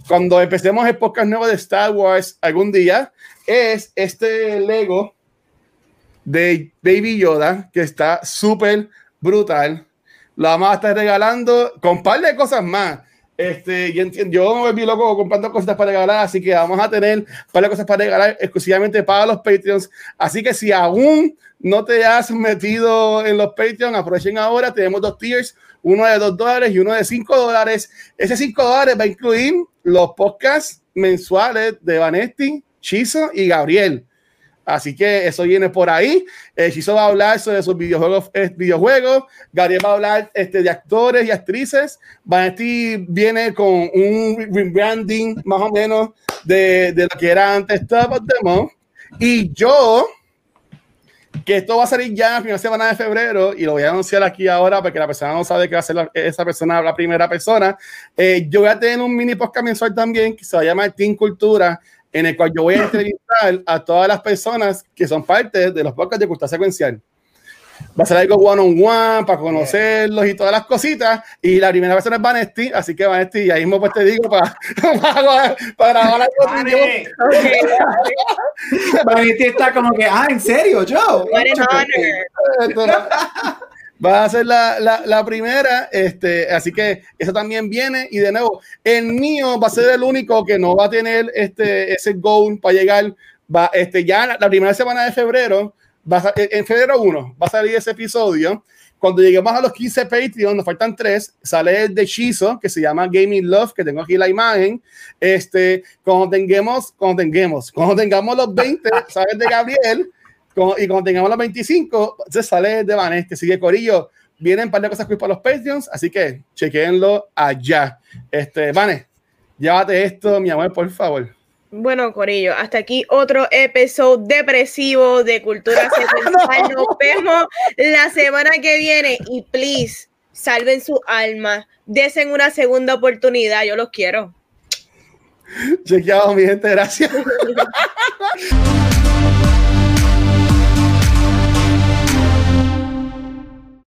cuando empecemos el podcast nuevo de Star Wars algún día, es este Lego de Baby Yoda, que está súper brutal. Lo vamos a estar regalando con un par de cosas más. Este, yo, yo me volví loco comprando cosas para regalar, así que vamos a tener varias cosas para regalar exclusivamente para los Patreons. Así que si aún no te has metido en los Patreons, aprovechen ahora. Tenemos dos tiers, uno de 2 dólares y uno de 5 dólares. Ese 5 dólares va a incluir los podcasts mensuales de Vanetti, Chizo y Gabriel. Así que eso viene por ahí. Eh, Chizo va a hablar sobre sus videojuegos, eh, videojuegos. Gabriel va a hablar este, de actores y actrices. Vanetti viene con un rebranding más o menos de, de, lo que era antes Top of the Month. Y yo, que esto va a salir ya la primera semana de febrero y lo voy a anunciar aquí ahora porque la persona no sabe que va a ser la, esa persona la primera persona. Eh, yo voy a tener un mini podcast mensual también que se va a llamar Team Cultura en el cual yo voy a entrevistar a todas las personas que son parte de los podcasts de cultura secuencial. Va a ser algo one on one para conocerlos y todas las cositas. Y la primera persona es Vanesti, así que Vanesti, y ahí mismo pues te digo [laughs] para, para, para grabar algo. Vanesti está como que, ah, ¿en serio, yo? Va a ser la, la, primera, este, así que eso también viene. Y de nuevo, el mío va a ser el único que no va a tener este, ese goal para llegar, va, este, ya la, primera semana de febrero, va a, en febrero 1 va a salir ese episodio, cuando lleguemos a los 15 Patreon, nos faltan tres, sale el de Shizo, que se llama Gaming Love, que tengo aquí la imagen, este, cuando tengamos, cuando tengamos, cuando tengamos los 20, [laughs] sale de Gabriel, y cuando tengamos los 25, se sale de Vanessa. Sigue Corillo. Vienen un par de cosas para los Patreons, así que chequenlo allá. Este, Vane, llévate esto, mi amor, por favor. Bueno, Corillo, hasta aquí otro episodio depresivo de Cultura [laughs] Secuencial. Nos vemos la semana que viene y please, salven su alma, desen una segunda oportunidad, yo los quiero. Chequeado, mi gente, gracias. [laughs]